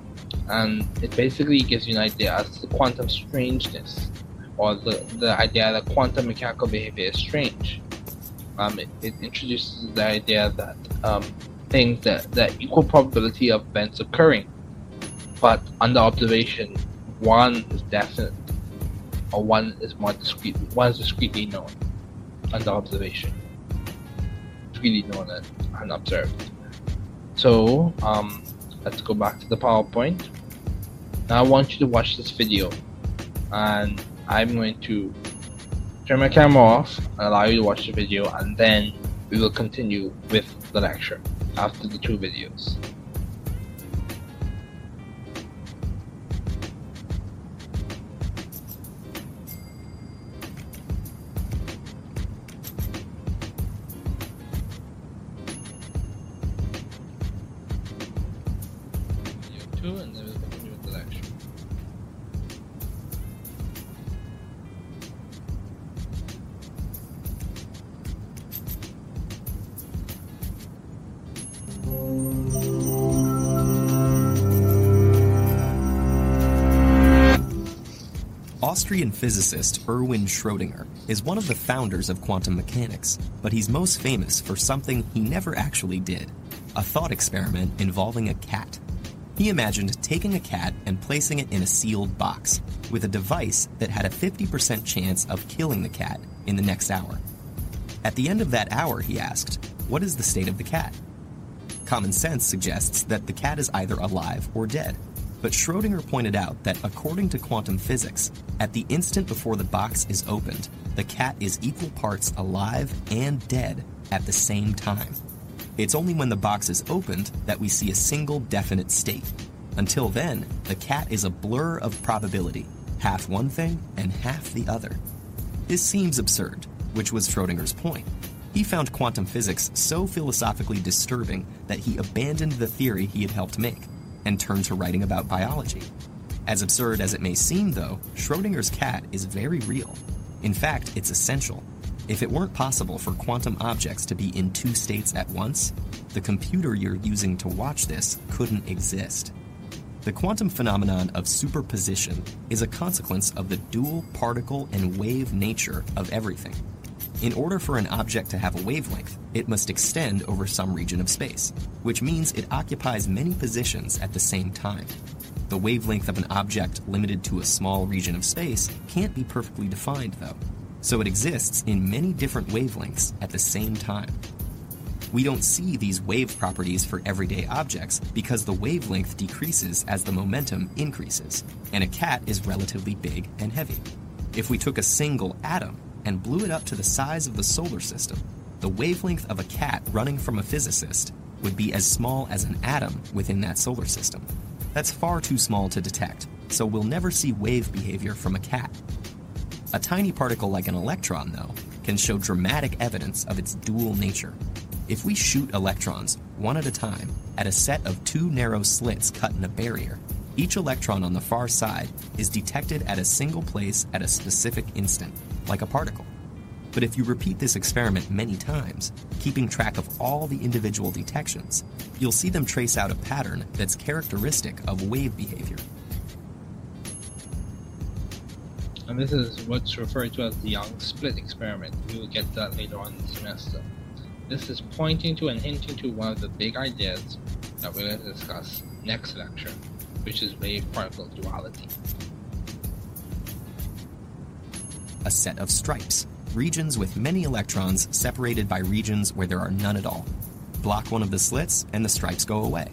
and it basically gives you an idea as to quantum strangeness or the, the idea that quantum mechanical behavior is strange. Um, it, it, introduces the idea that um, things that, that equal probability of events occurring, but under observation, one is definite, or one is more discrete. One is discretely known under observation, discretely known and unobserved. So um, let's go back to the PowerPoint. Now I want you to watch this video and I'm going to turn my camera off and allow you to watch the video and then we will continue with the lecture after the two videos. Austrian physicist Erwin Schrödinger is one of the founders of quantum mechanics, but he's most famous for something he never actually did a thought experiment involving a cat. He imagined taking a cat and placing it in a sealed box with a device that had a 50% chance of killing the cat in the next hour. At the end of that hour, he asked, What is the state of the cat? Common sense suggests that the cat is either alive or dead. But Schrödinger pointed out that according to quantum physics, at the instant before the box is opened, the cat is equal parts alive and dead at the same time. It's only when the box is opened that we see a single definite state. Until then, the cat is a blur of probability, half one thing and half the other. This seems absurd, which was Schrödinger's point. He found quantum physics so philosophically disturbing that he abandoned the theory he had helped make and turned to writing about biology. As absurd as it may seem, though, Schrodinger's cat is very real. In fact, it's essential. If it weren't possible for quantum objects to be in two states at once, the computer you're using to watch this couldn't exist. The quantum phenomenon of superposition is a consequence of the dual particle and wave nature of everything. In order for an object to have a wavelength, it must extend over some region of space, which means it occupies many positions at the same time. The wavelength of an object limited to a small region of space can't be perfectly defined, though, so it exists in many different wavelengths at the same time. We don't see these wave properties for everyday objects because the wavelength decreases as the momentum increases, and a cat is relatively big and heavy. If we took a single atom and blew it up to the size of the solar system, the wavelength of a cat running from a physicist would be as small as an atom within that solar system. That's far too small to detect, so we'll never see wave behavior from a cat. A tiny particle like an electron, though, can show dramatic evidence of its dual nature. If we shoot electrons, one at a time, at a set of two narrow slits cut in a barrier, each electron on the far side is detected at a single place at a specific instant, like a particle. But if you repeat this experiment many times, keeping track of all the individual detections, you'll see them trace out a pattern that's characteristic of wave behavior. And this is what's referred to as the Young slit experiment. We will get that later on in the semester. This is pointing to and hinting to one of the big ideas that we're going to discuss next lecture, which is wave particle duality. A set of stripes, regions with many electrons separated by regions where there are none at all. Block one of the slits and the stripes go away.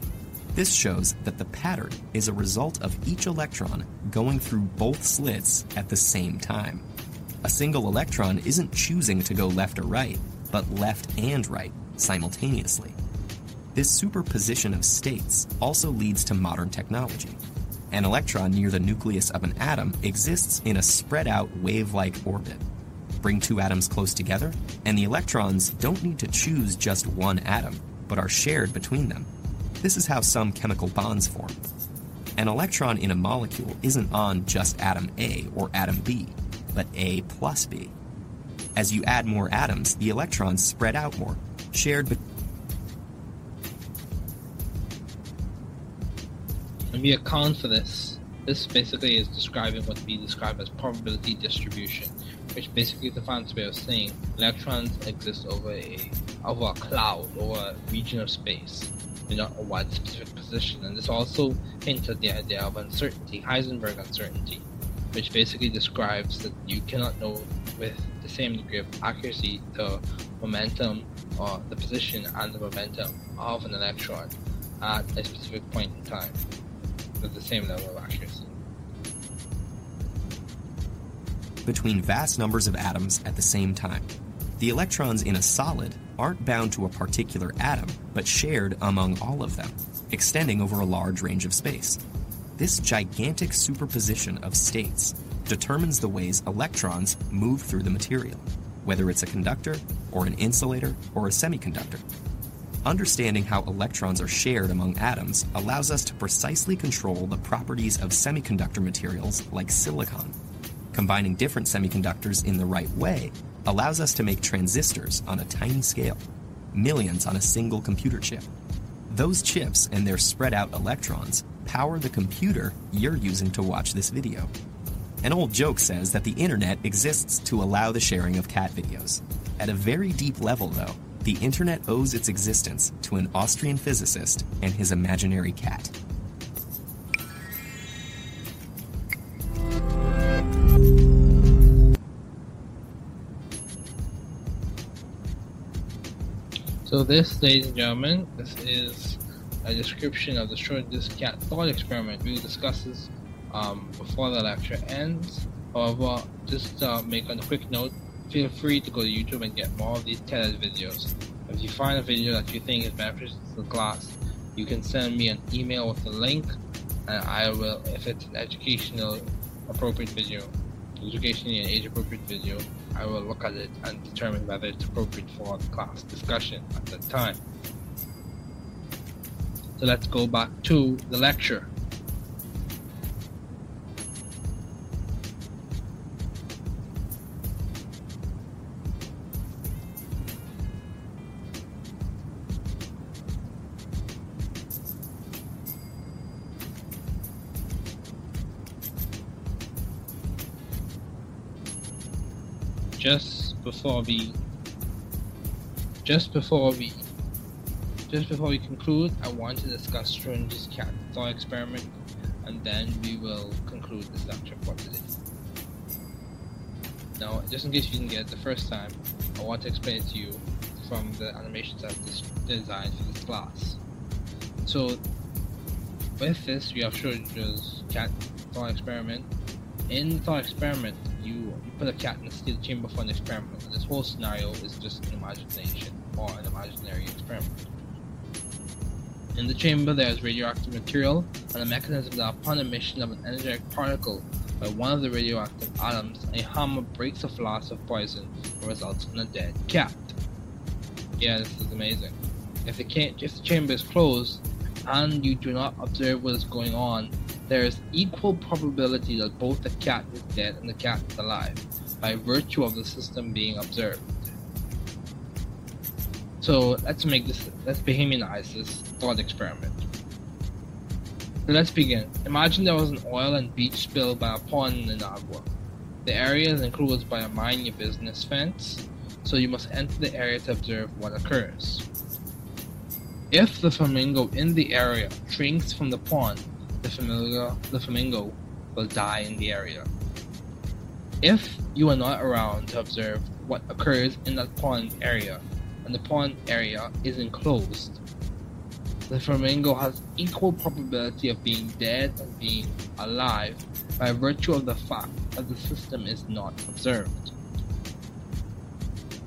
This shows that the pattern is a result of each electron going through both slits at the same time. A single electron isn't choosing to go left or right, but left and right simultaneously. This superposition of states also leads to modern technology. An electron near the nucleus of an atom exists in a spread out wave like orbit. Bring two atoms close together, and the electrons don't need to choose just one atom, but are shared between them. This is how some chemical bonds form. An electron in a molecule isn't on just atom A or atom B, but A plus B. As you add more atoms, the electrons spread out more, shared between And we account for this. This basically is describing what we describe as probability distribution, which basically defines way of saying electrons exist over a over a cloud or a region of space in not a wide specific position. And this also hints at the idea of uncertainty, Heisenberg uncertainty, which basically describes that you cannot know with the same degree of accuracy the momentum or the position and the momentum of an electron at a specific point in time with the same level of accuracy. between vast numbers of atoms at the same time. The electrons in a solid aren't bound to a particular atom, but shared among all of them, extending over a large range of space. This gigantic superposition of states determines the ways electrons move through the material, whether it's a conductor, or an insulator, or a semiconductor. Understanding how electrons are shared among atoms allows us to precisely control the properties of semiconductor materials like silicon. Combining different semiconductors in the right way allows us to make transistors on a tiny scale, millions on a single computer chip. Those chips and their spread out electrons power the computer you're using to watch this video. An old joke says that the internet exists to allow the sharing of cat videos. At a very deep level, though, the internet owes its existence to an Austrian physicist and his imaginary cat. So this, ladies and gentlemen, this is a description of the Schrodinger's cat thought experiment. We will discuss this um, before the lecture ends. However, just uh, make a quick note, feel free to go to YouTube and get more of these TED videos. If you find a video that you think is beneficial to the class, you can send me an email with the link, and I will, if it's an educational appropriate video, educationally and age appropriate video, I will look at it and determine whether it's appropriate for the class discussion at that time. So let's go back to the lecture. Just before we just before we just before we conclude, I want to discuss Schrodinger's cat thought experiment, and then we will conclude this lecture for today. Now, just in case you didn't get it the first time, I want to explain it to you from the animations I've designed for this class. So with this, we have just cat thought experiment. In the thought experiment, you, you put a cat in a steel chamber for an experiment. This whole scenario is just an imagination or an imaginary experiment. In the chamber, there is radioactive material and a mechanism that, upon emission of an energetic particle by one of the radioactive atoms, a hammer breaks a flask of poison and results in a dead cat. Yeah, this is amazing. If the, if the chamber is closed and you do not observe what is going on, there is equal probability that both the cat is dead and the cat is alive, by virtue of the system being observed. So let's make this, let's Bahamianize this thought experiment. So let's begin. Imagine there was an oil and beach spill by a pond in Niagara. The area is enclosed by a mind your business fence, so you must enter the area to observe what occurs. If the flamingo in the area drinks from the pond, the flamingo, the flamingo will die in the area. If you are not around to observe what occurs in that pond area, and the pond area is enclosed, the flamingo has equal probability of being dead and being alive by virtue of the fact that the system is not observed.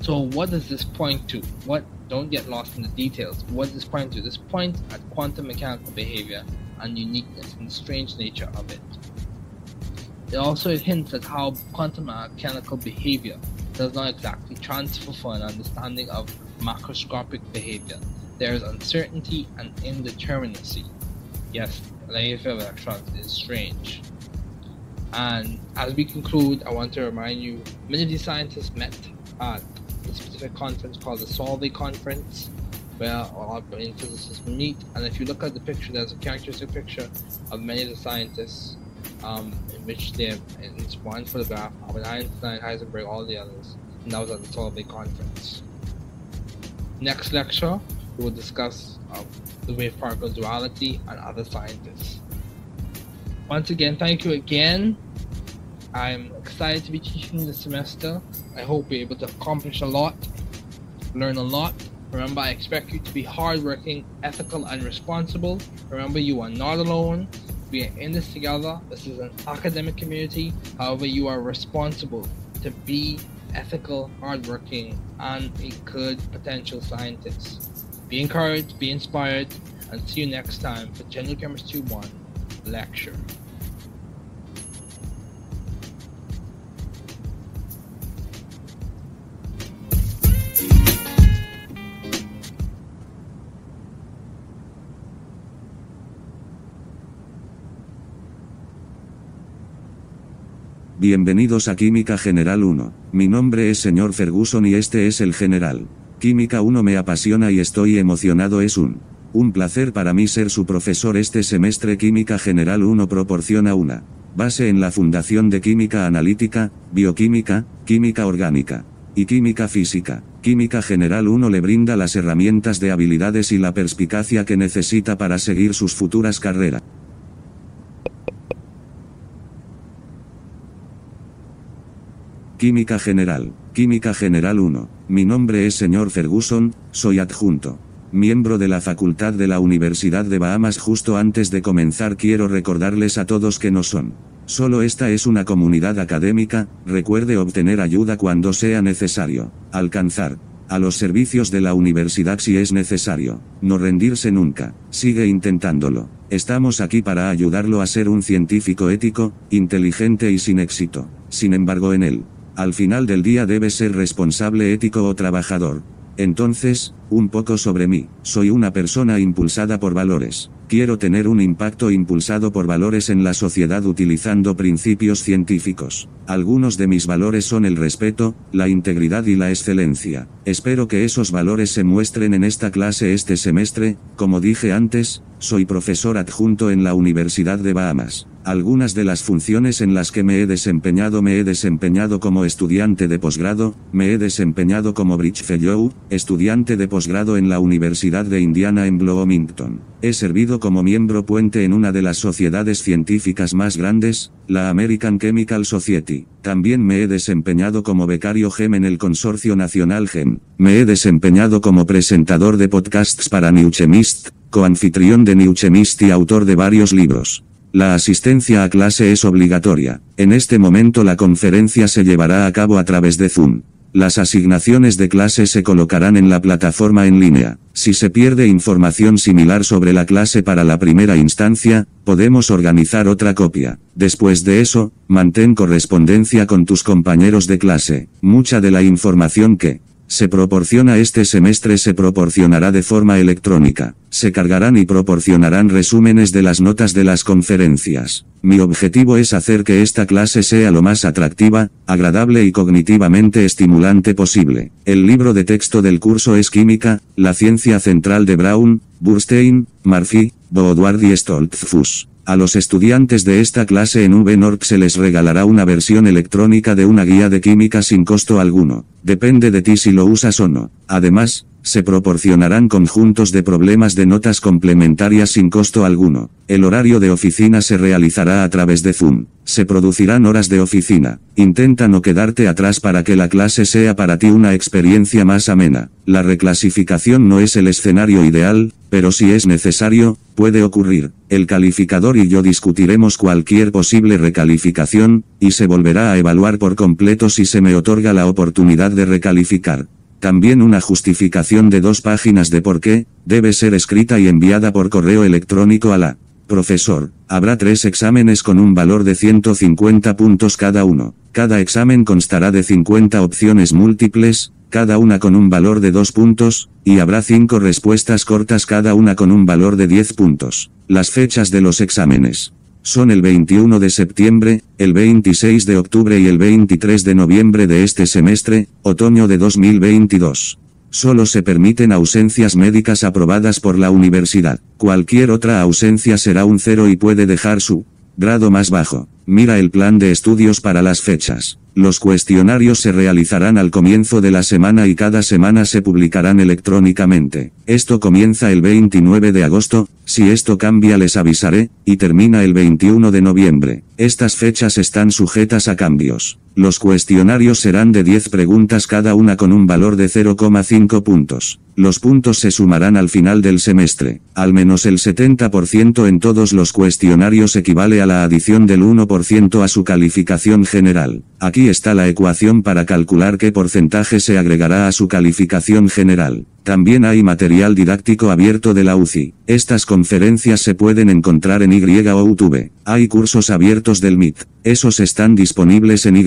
So what does this point to? What don't get lost in the details. What does this point to? This points at quantum mechanical behavior and uniqueness and strange nature of it. It also hints at how quantum mechanical behavior does not exactly transfer for an understanding of macroscopic behavior. There is uncertainty and indeterminacy. Yes, behavior of electrons is strange. And as we conclude, I want to remind you many of these scientists met at a specific conference called the Solvay Conference, where all brain physicists meet. And if you look at the picture, there's a characteristic picture of many of the scientists, um, in which they it's one photograph of Einstein, Heisenberg, all the others, and that was at the Solvay Conference. Next lecture, we will discuss uh, the wave particle duality and other scientists. Once again, thank you again I'm excited to be teaching this semester. I hope we're able to accomplish a lot, learn a lot. Remember, I expect you to be hardworking, ethical, and responsible. Remember, you are not alone. We are in this together. This is an academic community. However, you are responsible to be ethical, hardworking, and a good potential scientist. Be encouraged, be inspired, and see you next time for General Chemistry 1 lecture. Bienvenidos a Química General 1. Mi nombre es señor Ferguson y este es el general. Química 1 me apasiona y estoy emocionado es un un placer para mí ser su profesor este semestre Química General 1 proporciona una base en la Fundación de Química Analítica, Bioquímica, Química Orgánica y Química Física. Química General 1 le brinda las herramientas de habilidades y la perspicacia que necesita para seguir sus futuras carreras. Química General. Química General 1. Mi nombre es señor Ferguson, soy adjunto. Miembro de la Facultad de la Universidad de Bahamas justo antes de comenzar quiero recordarles a todos que no son. Solo esta es una comunidad académica, recuerde obtener ayuda cuando sea necesario. Alcanzar. A los servicios de la universidad si es necesario. No rendirse nunca. Sigue intentándolo. Estamos aquí para ayudarlo a ser un científico ético, inteligente y sin éxito. Sin embargo en él, al final del día debes ser responsable ético o trabajador. Entonces, un poco sobre mí. Soy una persona impulsada por valores. Quiero tener un impacto impulsado por valores en la sociedad utilizando principios científicos. Algunos de mis valores son el respeto, la integridad y la excelencia. Espero que esos valores se muestren en esta clase este semestre, como dije antes, soy profesor adjunto en la Universidad de Bahamas. Algunas de las funciones en las que me he desempeñado me he desempeñado como estudiante de posgrado, me he desempeñado como Bridge Fellow, estudiante de posgrado en la Universidad de Indiana en Bloomington. He servido como miembro puente en una de las sociedades científicas más grandes, la American Chemical Society. También me he desempeñado como becario GEM en el Consorcio Nacional GEM. Me he desempeñado como presentador de podcasts para Newchemist, coanfitrión de Newchemist y autor de varios libros. La asistencia a clase es obligatoria. En este momento la conferencia se llevará a cabo a través de Zoom. Las asignaciones de clase se colocarán en la plataforma en línea. Si se pierde información similar sobre la clase para la primera instancia, podemos organizar otra copia. Después de eso, mantén correspondencia con tus compañeros de clase. Mucha de la información que se proporciona este semestre se proporcionará de forma electrónica. Se cargarán y proporcionarán resúmenes de las notas de las conferencias. Mi objetivo es hacer que esta clase sea lo más atractiva, agradable y cognitivamente estimulante posible. El libro de texto del curso es Química, la ciencia central de Brown, Burstein, Murphy, Boudward y Stoltzfus. A los estudiantes de esta clase en VNORC se les regalará una versión electrónica de una guía de química sin costo alguno. Depende de ti si lo usas o no. Además, se proporcionarán conjuntos de problemas de notas complementarias sin costo alguno. El horario de oficina se realizará a través de Zoom. Se producirán horas de oficina. Intenta no quedarte atrás para que la clase sea para ti una experiencia más amena. La reclasificación no es el escenario ideal, pero si es necesario, puede ocurrir. El calificador y yo discutiremos cualquier posible recalificación, y se volverá a evaluar por completo si se me otorga la oportunidad de recalificar. También una justificación de dos páginas de por qué, debe ser escrita y enviada por correo electrónico a la Profesor, habrá tres exámenes con un valor de 150 puntos cada uno. Cada examen constará de 50 opciones múltiples, cada una con un valor de 2 puntos, y habrá 5 respuestas cortas cada una con un valor de 10 puntos. Las fechas de los exámenes son el 21 de septiembre, el 26 de octubre y el 23 de noviembre de este semestre, otoño de 2022. Solo se permiten ausencias médicas aprobadas por la universidad. Cualquier otra ausencia será un cero y puede dejar su grado más bajo. Mira el plan de estudios para las fechas. Los cuestionarios se realizarán al comienzo de la semana y cada semana se publicarán electrónicamente. Esto comienza el 29 de agosto, si esto cambia les avisaré, y termina el 21 de noviembre. Estas fechas están sujetas a cambios. Los cuestionarios serán de 10 preguntas cada una con un valor de 0,5 puntos. Los puntos se sumarán al final del semestre. Al menos el 70% en todos los cuestionarios equivale a la adición del 1% a su calificación general. Aquí está la ecuación para calcular qué porcentaje se agregará a su calificación general. También hay material didáctico abierto de la UCI. Estas conferencias se pueden encontrar en YouTube. Hay cursos abiertos del MIT. Esos están disponibles en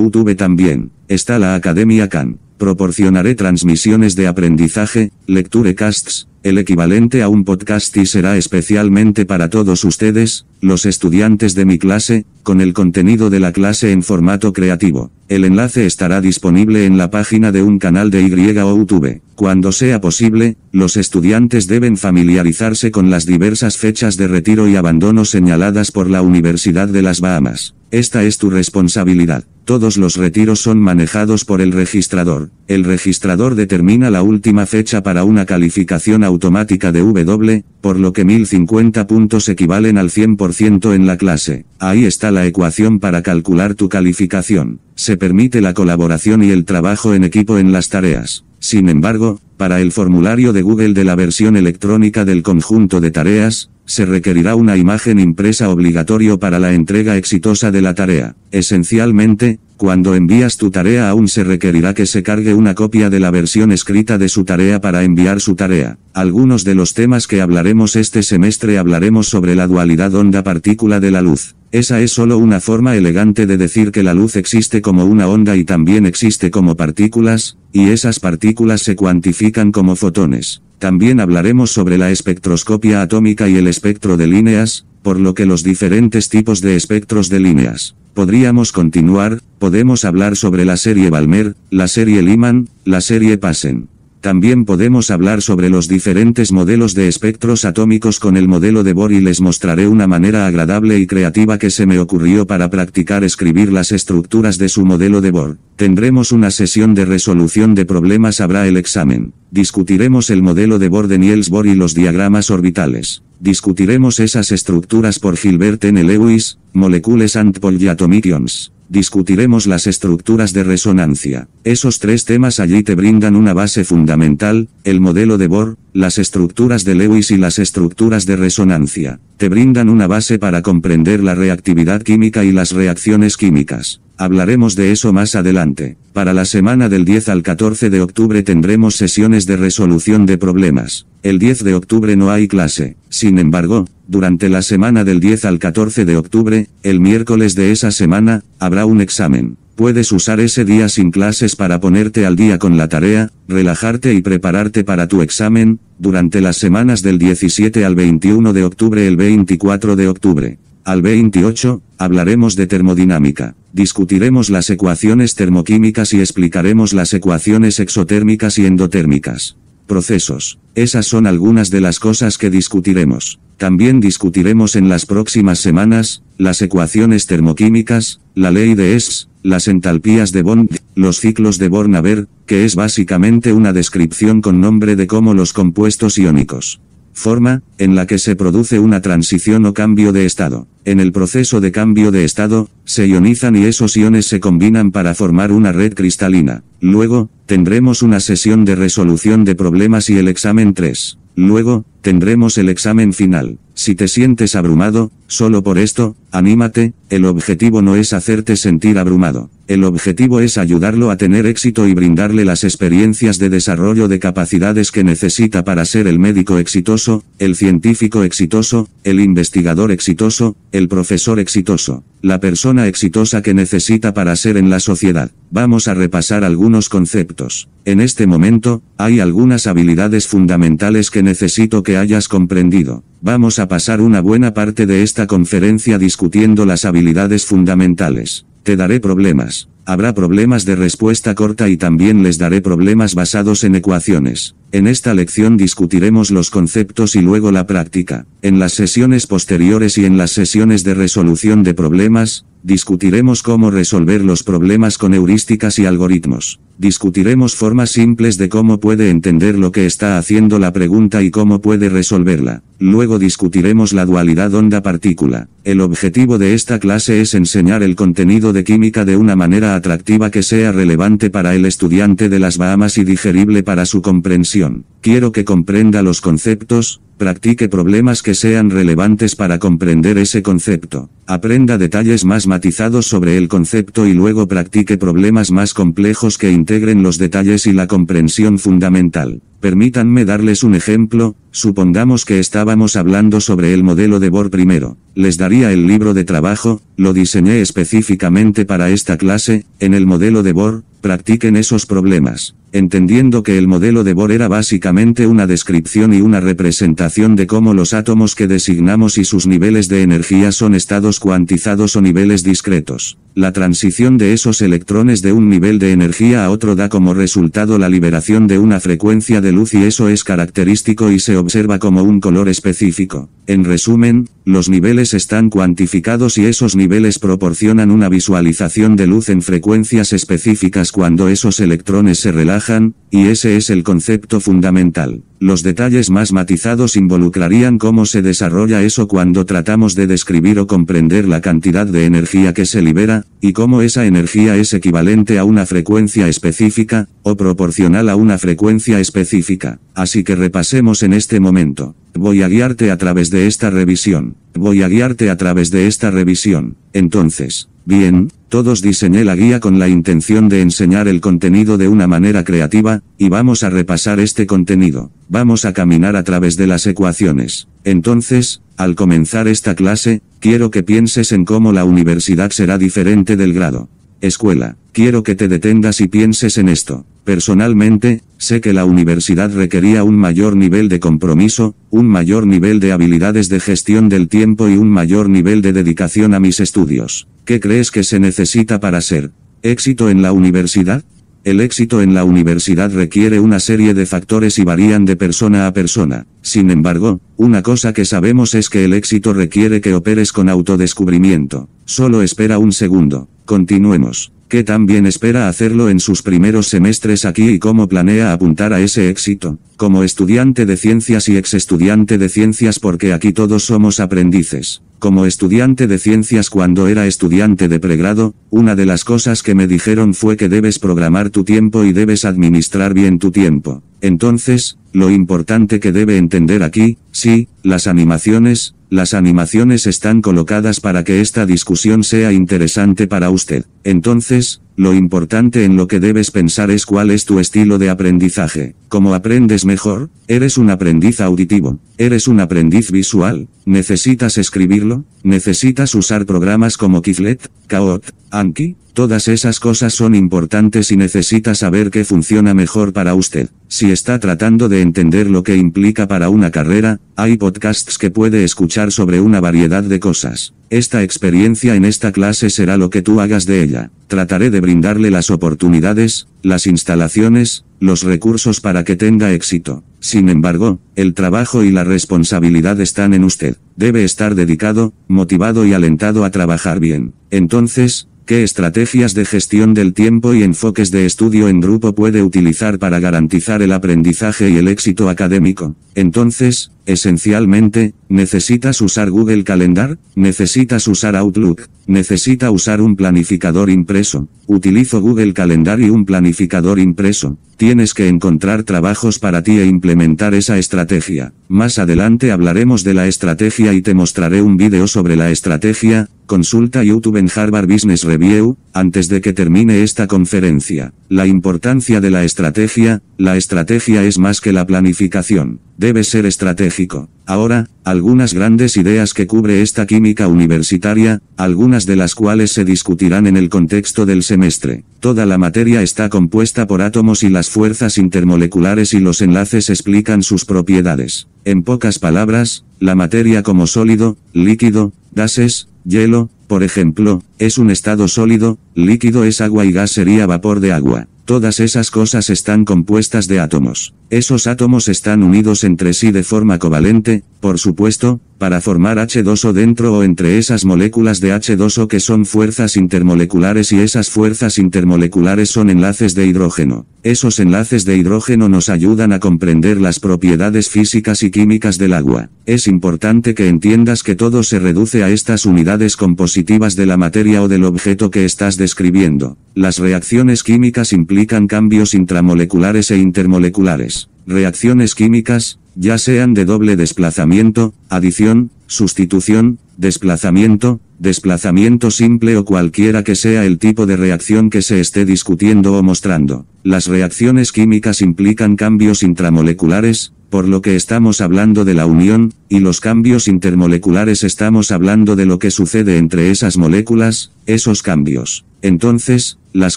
YouTube también. Está la Academia Khan. Proporcionaré transmisiones de aprendizaje, lecturecasts, el equivalente a un podcast y será especialmente para todos ustedes, los estudiantes de mi clase, con el contenido de la clase en formato creativo. El enlace estará disponible en la página de un canal de YouTube. Cuando sea posible, los estudiantes deben familiarizarse con las diversas fechas de retiro y abandono señaladas por la Universidad de las Bahamas. Esta es tu responsabilidad. Todos los retiros son manejados por el registrador. El registrador determina la última fecha para una calificación automática de W, por lo que 1050 puntos equivalen al 100% en la clase. Ahí está la ecuación para calcular tu calificación. Se permite la colaboración y el trabajo en equipo en las tareas. Sin embargo, para el formulario de Google de la versión electrónica del conjunto de tareas, se requerirá una imagen impresa obligatorio para la entrega exitosa de la tarea. Esencialmente, cuando envías tu tarea aún se requerirá que se cargue una copia de la versión escrita de su tarea para enviar su tarea. Algunos de los temas que hablaremos este semestre hablaremos sobre la dualidad onda-partícula de la luz. Esa es solo una forma elegante de decir que la luz existe como una onda y también existe como partículas, y esas partículas se cuantifican como fotones. También hablaremos sobre la espectroscopia atómica y el espectro de líneas, por lo que los diferentes tipos de espectros de líneas. Podríamos continuar, podemos hablar sobre la serie Balmer, la serie Lyman, la serie Passen. También podemos hablar sobre los diferentes modelos de espectros atómicos con el modelo de Bohr y les mostraré una manera agradable y creativa que se me ocurrió para practicar escribir las estructuras de su modelo de Bohr. Tendremos una sesión de resolución de problemas habrá el examen. Discutiremos el modelo de Bohr de Niels Bohr y los diagramas orbitales. Discutiremos esas estructuras por Gilbert N. Lewis, Molecules and Polyatomicions discutiremos las estructuras de resonancia. Esos tres temas allí te brindan una base fundamental, el modelo de Bohr, las estructuras de Lewis y las estructuras de resonancia. Te brindan una base para comprender la reactividad química y las reacciones químicas. Hablaremos de eso más adelante. Para la semana del 10 al 14 de octubre tendremos sesiones de resolución de problemas. El 10 de octubre no hay clase. Sin embargo, durante la semana del 10 al 14 de octubre, el miércoles de esa semana, habrá un examen. Puedes usar ese día sin clases para ponerte al día con la tarea, relajarte y prepararte para tu examen, durante las semanas del 17 al 21 de octubre el 24 de octubre. Al 28, hablaremos de termodinámica. Discutiremos las ecuaciones termoquímicas y explicaremos las ecuaciones exotérmicas y endotérmicas. Procesos. Esas son algunas de las cosas que discutiremos. También discutiremos en las próximas semanas, las ecuaciones termoquímicas, la ley de Es, las entalpías de Bond, los ciclos de Born-Haber, que es básicamente una descripción con nombre de cómo los compuestos iónicos forma, en la que se produce una transición o cambio de estado. En el proceso de cambio de estado, se ionizan y esos iones se combinan para formar una red cristalina. Luego, tendremos una sesión de resolución de problemas y el examen 3. Luego, tendremos el examen final. Si te sientes abrumado, solo por esto, anímate, el objetivo no es hacerte sentir abrumado. El objetivo es ayudarlo a tener éxito y brindarle las experiencias de desarrollo de capacidades que necesita para ser el médico exitoso, el científico exitoso, el investigador exitoso, el profesor exitoso, la persona exitosa que necesita para ser en la sociedad. Vamos a repasar algunos conceptos. En este momento, hay algunas habilidades fundamentales que necesito que hayas comprendido. Vamos a pasar una buena parte de esta conferencia discutiendo las habilidades fundamentales. Te daré problemas. Habrá problemas de respuesta corta y también les daré problemas basados en ecuaciones. En esta lección discutiremos los conceptos y luego la práctica. En las sesiones posteriores y en las sesiones de resolución de problemas, discutiremos cómo resolver los problemas con heurísticas y algoritmos. Discutiremos formas simples de cómo puede entender lo que está haciendo la pregunta y cómo puede resolverla. Luego discutiremos la dualidad onda-partícula. El objetivo de esta clase es enseñar el contenido de química de una manera atractiva que sea relevante para el estudiante de las Bahamas y digerible para su comprensión. Quiero que comprenda los conceptos, practique problemas que sean relevantes para comprender ese concepto. Aprenda detalles más matizados sobre el concepto y luego practique problemas más complejos que integren los detalles y la comprensión fundamental. Permítanme darles un ejemplo, supongamos que estábamos hablando sobre el modelo de Bohr primero. Les daría el libro de trabajo, lo diseñé específicamente para esta clase, en el modelo de Bohr, practiquen esos problemas, entendiendo que el modelo de Bohr era básicamente una descripción y una representación de cómo los átomos que designamos y sus niveles de energía son estados cuantizados o niveles discretos. La transición de esos electrones de un nivel de energía a otro da como resultado la liberación de una frecuencia de luz y eso es característico y se observa como un color específico. En resumen, los niveles están cuantificados y esos niveles proporcionan una visualización de luz en frecuencias específicas cuando esos electrones se relajan, y ese es el concepto fundamental. Los detalles más matizados involucrarían cómo se desarrolla eso cuando tratamos de describir o comprender la cantidad de energía que se libera, y cómo esa energía es equivalente a una frecuencia específica, o proporcional a una frecuencia específica. Así que repasemos en este momento. Voy a guiarte a través de esta revisión. Voy a guiarte a través de esta revisión. Entonces, bien, todos diseñé la guía con la intención de enseñar el contenido de una manera creativa, y vamos a repasar este contenido. Vamos a caminar a través de las ecuaciones. Entonces, al comenzar esta clase, quiero que pienses en cómo la universidad será diferente del grado. Escuela, quiero que te detengas y pienses en esto. Personalmente, sé que la universidad requería un mayor nivel de compromiso, un mayor nivel de habilidades de gestión del tiempo y un mayor nivel de dedicación a mis estudios. ¿Qué crees que se necesita para ser éxito en la universidad? el éxito en la universidad requiere una serie de factores y varían de persona a persona. Sin embargo, una cosa que sabemos es que el éxito requiere que operes con autodescubrimiento. Solo espera un segundo. Continuemos que también espera hacerlo en sus primeros semestres aquí y cómo planea apuntar a ese éxito, como estudiante de ciencias y ex estudiante de ciencias porque aquí todos somos aprendices. Como estudiante de ciencias cuando era estudiante de pregrado, una de las cosas que me dijeron fue que debes programar tu tiempo y debes administrar bien tu tiempo. Entonces, lo importante que debe entender aquí, sí, las animaciones, las animaciones están colocadas para que esta discusión sea interesante para usted. Entonces, lo importante en lo que debes pensar es cuál es tu estilo de aprendizaje. ¿Cómo aprendes mejor? ¿Eres un aprendiz auditivo? ¿Eres un aprendiz visual? ¿Necesitas escribirlo? ¿Necesitas usar programas como Quizlet, Kaot, Anki? Todas esas cosas son importantes y necesita saber qué funciona mejor para usted. Si está tratando de entender lo que implica para una carrera, hay podcasts que puede escuchar sobre una variedad de cosas. Esta experiencia en esta clase será lo que tú hagas de ella. Trataré de brindarle las oportunidades, las instalaciones, los recursos para que tenga éxito. Sin embargo, el trabajo y la responsabilidad están en usted. Debe estar dedicado, motivado y alentado a trabajar bien. Entonces, ¿Qué estrategias de gestión del tiempo y enfoques de estudio en grupo puede utilizar para garantizar el aprendizaje y el éxito académico? Entonces, esencialmente, ¿necesitas usar Google Calendar? ¿Necesitas usar Outlook? ¿Necesita usar un planificador impreso? Utilizo Google Calendar y un planificador impreso. Tienes que encontrar trabajos para ti e implementar esa estrategia. Más adelante hablaremos de la estrategia y te mostraré un video sobre la estrategia, consulta YouTube en Harvard Business Review, antes de que termine esta conferencia. La importancia de la estrategia, la estrategia es más que la planificación, debe ser estratégico. Ahora, algunas grandes ideas que cubre esta química universitaria, algunas de las cuales se discutirán en el contexto del semestre. Toda la materia está compuesta por átomos y las fuerzas intermoleculares y los enlaces explican sus propiedades. En pocas palabras, la materia como sólido, líquido, gases, hielo, por ejemplo, es un estado sólido, líquido es agua y gas sería vapor de agua. Todas esas cosas están compuestas de átomos. Esos átomos están unidos entre sí de forma covalente, por supuesto, para formar H2O dentro o entre esas moléculas de H2O que son fuerzas intermoleculares y esas fuerzas intermoleculares son enlaces de hidrógeno. Esos enlaces de hidrógeno nos ayudan a comprender las propiedades físicas y químicas del agua. Es importante que entiendas que todo se reduce a estas unidades compositivas de la materia o del objeto que estás describiendo. Las reacciones químicas implican cambios intramoleculares e intermoleculares. Reacciones químicas, ya sean de doble desplazamiento, adición, sustitución, desplazamiento, desplazamiento simple o cualquiera que sea el tipo de reacción que se esté discutiendo o mostrando. Las reacciones químicas implican cambios intramoleculares, por lo que estamos hablando de la unión, y los cambios intermoleculares estamos hablando de lo que sucede entre esas moléculas, esos cambios. Entonces, las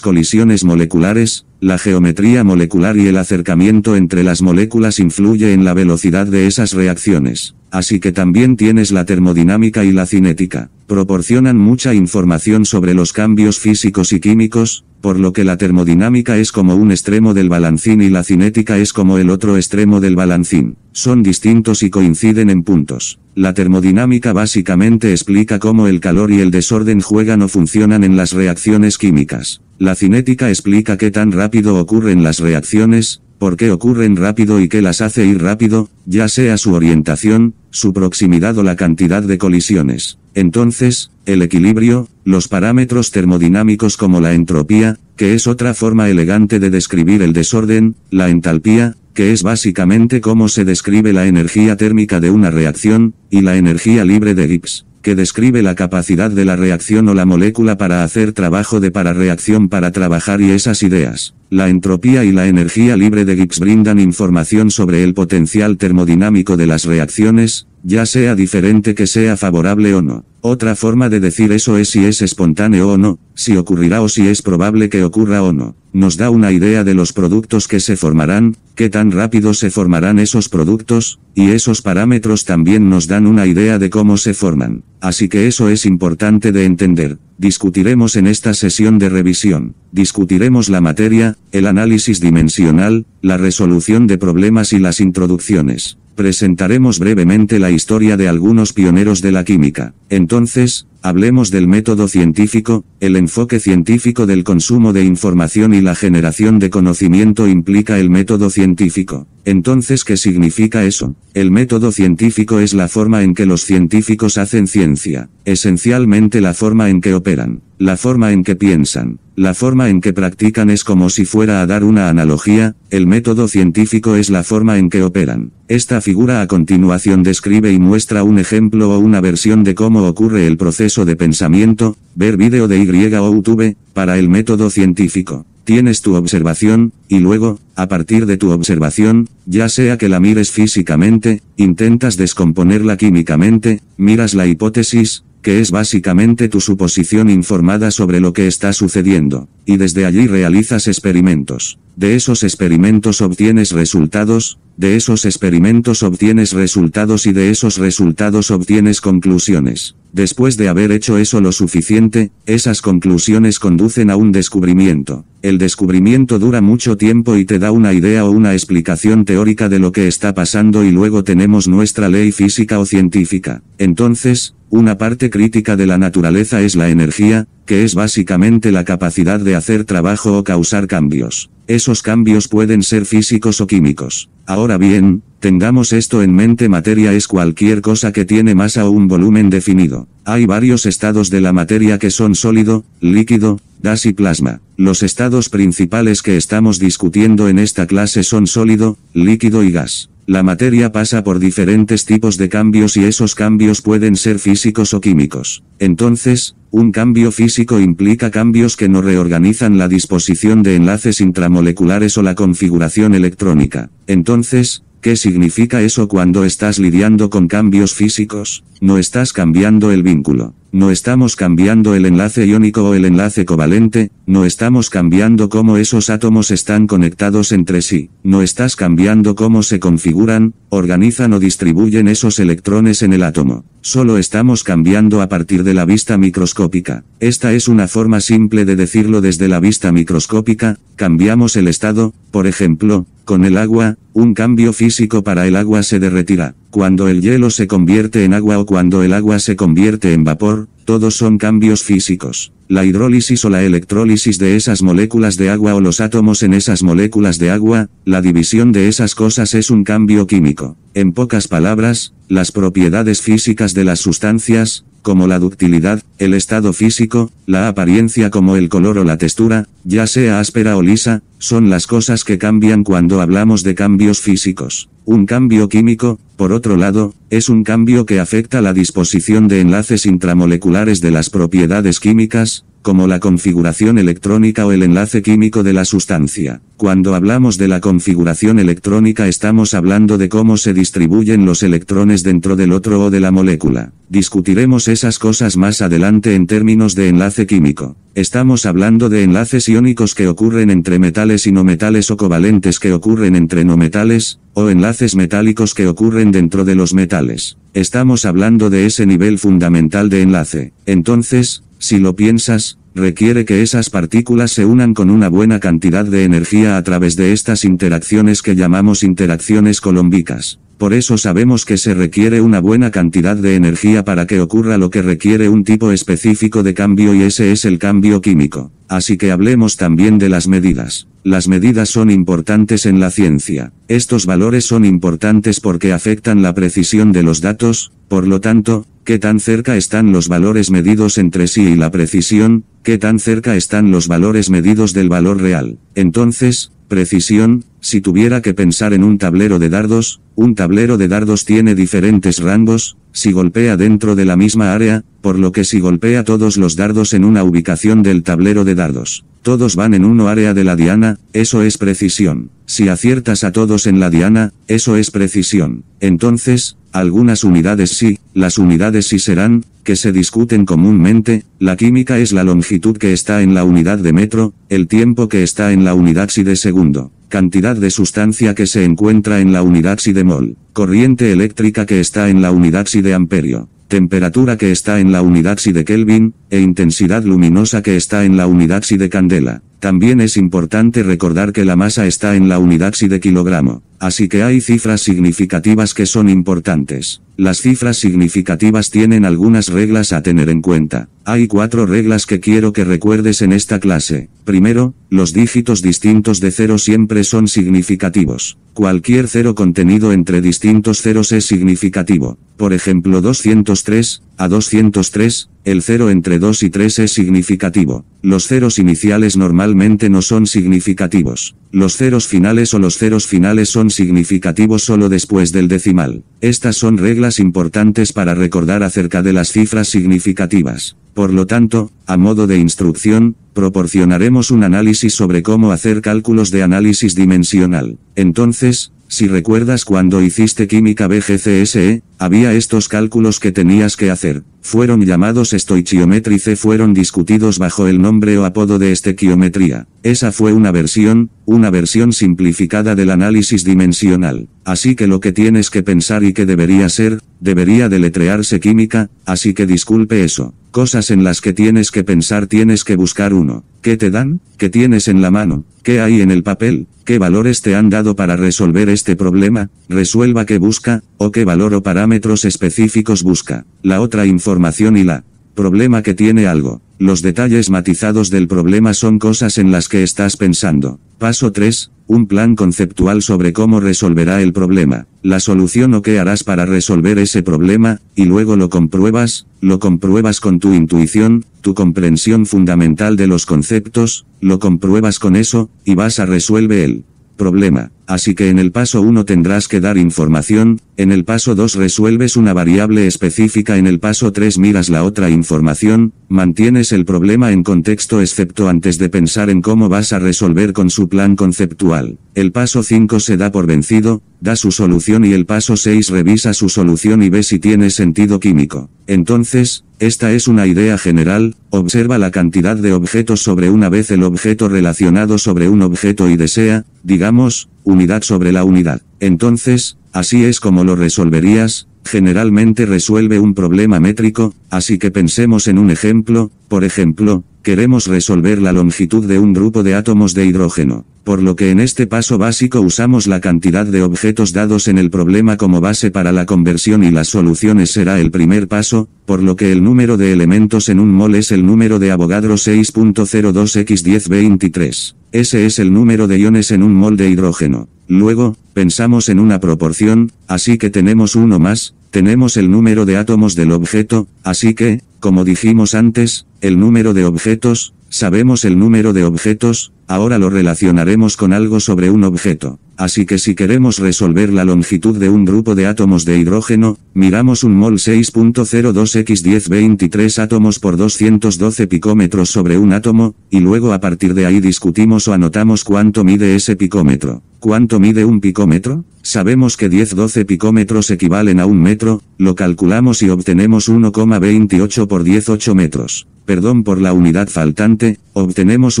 colisiones moleculares, la geometría molecular y el acercamiento entre las moléculas influye en la velocidad de esas reacciones. Así que también tienes la termodinámica y la cinética. Proporcionan mucha información sobre los cambios físicos y químicos, por lo que la termodinámica es como un extremo del balancín y la cinética es como el otro extremo del balancín. Son distintos y coinciden en puntos. La termodinámica básicamente explica cómo el calor y el desorden juegan o funcionan en las reacciones químicas. La cinética explica qué tan rápido ocurren las reacciones, por qué ocurren rápido y qué las hace ir rápido, ya sea su orientación, su proximidad o la cantidad de colisiones. Entonces, el equilibrio, los parámetros termodinámicos como la entropía, que es otra forma elegante de describir el desorden, la entalpía, que es básicamente cómo se describe la energía térmica de una reacción, y la energía libre de Gibbs que describe la capacidad de la reacción o la molécula para hacer trabajo de para-reacción para trabajar y esas ideas. La entropía y la energía libre de Gibbs brindan información sobre el potencial termodinámico de las reacciones, ya sea diferente que sea favorable o no. Otra forma de decir eso es si es espontáneo o no, si ocurrirá o si es probable que ocurra o no. Nos da una idea de los productos que se formarán, qué tan rápido se formarán esos productos, y esos parámetros también nos dan una idea de cómo se forman. Así que eso es importante de entender. Discutiremos en esta sesión de revisión. discutiremos la materia, el análisis dimensional, la resolución de problemas y las introducciones. Presentaremos brevemente la historia de algunos pioneros de la química. Entonces, hablemos del método científico, el enfoque científico del consumo de información y la generación de conocimiento implica el método científico. Entonces, ¿qué significa eso? El método científico es la forma en que los científicos hacen ciencia, esencialmente la forma en que operan, la forma en que piensan, la forma en que practican es como si fuera a dar una analogía, el método científico es la forma en que operan. Esta figura a continuación describe y muestra un ejemplo o una versión de cómo ocurre el proceso de pensamiento, ver vídeo de Y o YouTube, para el método científico. Tienes tu observación, y luego, a partir de tu observación, ya sea que la mires físicamente, intentas descomponerla químicamente, miras la hipótesis, que es básicamente tu suposición informada sobre lo que está sucediendo, y desde allí realizas experimentos. De esos experimentos obtienes resultados, de esos experimentos obtienes resultados y de esos resultados obtienes conclusiones. Después de haber hecho eso lo suficiente, esas conclusiones conducen a un descubrimiento. El descubrimiento dura mucho tiempo y te da una idea o una explicación teórica de lo que está pasando y luego tenemos nuestra ley física o científica. Entonces, una parte crítica de la naturaleza es la energía, que es básicamente la capacidad de hacer trabajo o causar cambios. Esos cambios pueden ser físicos o químicos. Ahora bien, tengamos esto en mente materia es cualquier cosa que tiene masa o un volumen definido. Hay varios estados de la materia que son sólido, líquido, gas y plasma. Los estados principales que estamos discutiendo en esta clase son sólido, líquido y gas. La materia pasa por diferentes tipos de cambios y esos cambios pueden ser físicos o químicos. Entonces, un cambio físico implica cambios que no reorganizan la disposición de enlaces intramoleculares o la configuración electrónica. Entonces, ¿Qué significa eso cuando estás lidiando con cambios físicos? No estás cambiando el vínculo. No estamos cambiando el enlace iónico o el enlace covalente, no estamos cambiando cómo esos átomos están conectados entre sí, no estás cambiando cómo se configuran, organizan o distribuyen esos electrones en el átomo. Solo estamos cambiando a partir de la vista microscópica. Esta es una forma simple de decirlo desde la vista microscópica, cambiamos el estado, por ejemplo, con el agua, un cambio físico para el agua se derretirá. Cuando el hielo se convierte en agua o cuando el agua se convierte en vapor, todos son cambios físicos. La hidrólisis o la electrólisis de esas moléculas de agua o los átomos en esas moléculas de agua, la división de esas cosas es un cambio químico. En pocas palabras, las propiedades físicas de las sustancias, como la ductilidad, el estado físico, la apariencia como el color o la textura, ya sea áspera o lisa, son las cosas que cambian cuando hablamos de cambios físicos. Un cambio químico, por otro lado, es un cambio que afecta la disposición de enlaces intramoleculares de las propiedades químicas, como la configuración electrónica o el enlace químico de la sustancia. Cuando hablamos de la configuración electrónica estamos hablando de cómo se distribuyen los electrones dentro del otro o de la molécula. Discutiremos esas cosas más adelante en términos de enlace químico. Estamos hablando de enlaces iónicos que ocurren entre metales y no metales o covalentes que ocurren entre no metales, o enlaces metálicos que ocurren dentro de los metales. Estamos hablando de ese nivel fundamental de enlace. Entonces, si lo piensas, requiere que esas partículas se unan con una buena cantidad de energía a través de estas interacciones que llamamos interacciones colombicas. Por eso sabemos que se requiere una buena cantidad de energía para que ocurra lo que requiere un tipo específico de cambio y ese es el cambio químico. Así que hablemos también de las medidas. Las medidas son importantes en la ciencia. Estos valores son importantes porque afectan la precisión de los datos, por lo tanto, ¿qué tan cerca están los valores medidos entre sí y la precisión? ¿Qué tan cerca están los valores medidos del valor real? Entonces, Precisión, si tuviera que pensar en un tablero de dardos, un tablero de dardos tiene diferentes rangos, si golpea dentro de la misma área, por lo que si golpea todos los dardos en una ubicación del tablero de dardos, todos van en una área de la diana, eso es precisión. Si aciertas a todos en la diana, eso es precisión. Entonces, algunas unidades sí, las unidades sí serán, que se discuten comúnmente, la química es la longitud que está en la unidad de metro, el tiempo que está en la unidad si de segundo, cantidad de sustancia que se encuentra en la unidad si de mol, corriente eléctrica que está en la unidad si de amperio, temperatura que está en la unidad si de Kelvin, e intensidad luminosa que está en la unidad si de candela. También es importante recordar que la masa está en la unidad si de kilogramo. Así que hay cifras significativas que son importantes. Las cifras significativas tienen algunas reglas a tener en cuenta. Hay cuatro reglas que quiero que recuerdes en esta clase. Primero, los dígitos distintos de cero siempre son significativos. Cualquier cero contenido entre distintos ceros es significativo. Por ejemplo 203, a 203, el cero entre 2 y 3 es significativo. Los ceros iniciales normalmente no son significativos. Los ceros finales o los ceros finales son significativos solo después del decimal. Estas son reglas importantes para recordar acerca de las cifras significativas. Por lo tanto, a modo de instrucción, proporcionaremos un análisis sobre cómo hacer cálculos de análisis dimensional. Entonces, si recuerdas cuando hiciste química BGCSE, había estos cálculos que tenías que hacer. Fueron llamados estoichiometrice fueron discutidos bajo el nombre o apodo de estequiometría. Esa fue una versión, una versión simplificada del análisis dimensional. Así que lo que tienes que pensar y que debería ser, debería deletrearse química, así que disculpe eso. Cosas en las que tienes que pensar tienes que buscar uno. ¿Qué te dan? ¿Qué tienes en la mano? ¿Qué hay en el papel? ¿Qué valores te han dado para resolver este problema? Resuelva qué busca, o qué valor o parámetros específicos busca. La otra información y la problema que tiene algo. Los detalles matizados del problema son cosas en las que estás pensando. Paso 3. Un plan conceptual sobre cómo resolverá el problema, la solución o qué harás para resolver ese problema, y luego lo compruebas, lo compruebas con tu intuición, tu comprensión fundamental de los conceptos, lo compruebas con eso, y vas a resolver el problema. Así que en el paso 1 tendrás que dar información, en el paso 2 resuelves una variable específica, en el paso 3 miras la otra información, mantienes el problema en contexto excepto antes de pensar en cómo vas a resolver con su plan conceptual. El paso 5 se da por vencido, da su solución y el paso 6 revisa su solución y ve si tiene sentido químico. Entonces, esta es una idea general, observa la cantidad de objetos sobre una vez el objeto relacionado sobre un objeto y desea, digamos, unidad sobre la unidad. Entonces, así es como lo resolverías, generalmente resuelve un problema métrico, así que pensemos en un ejemplo, por ejemplo, queremos resolver la longitud de un grupo de átomos de hidrógeno, por lo que en este paso básico usamos la cantidad de objetos dados en el problema como base para la conversión y las soluciones será el primer paso, por lo que el número de elementos en un mol es el número de Avogadro 6.02x1023. Ese es el número de iones en un mol de hidrógeno. Luego, pensamos en una proporción, así que tenemos uno más, tenemos el número de átomos del objeto, así que, como dijimos antes, el número de objetos, sabemos el número de objetos, ahora lo relacionaremos con algo sobre un objeto. Así que si queremos resolver la longitud de un grupo de átomos de hidrógeno, miramos un mol 6.02x1023 átomos por 212 picómetros sobre un átomo, y luego a partir de ahí discutimos o anotamos cuánto mide ese picómetro. ¿Cuánto mide un picómetro? Sabemos que 10-12 picómetros equivalen a un metro, lo calculamos y obtenemos 1,28 por 18 metros. Perdón por la unidad faltante, obtenemos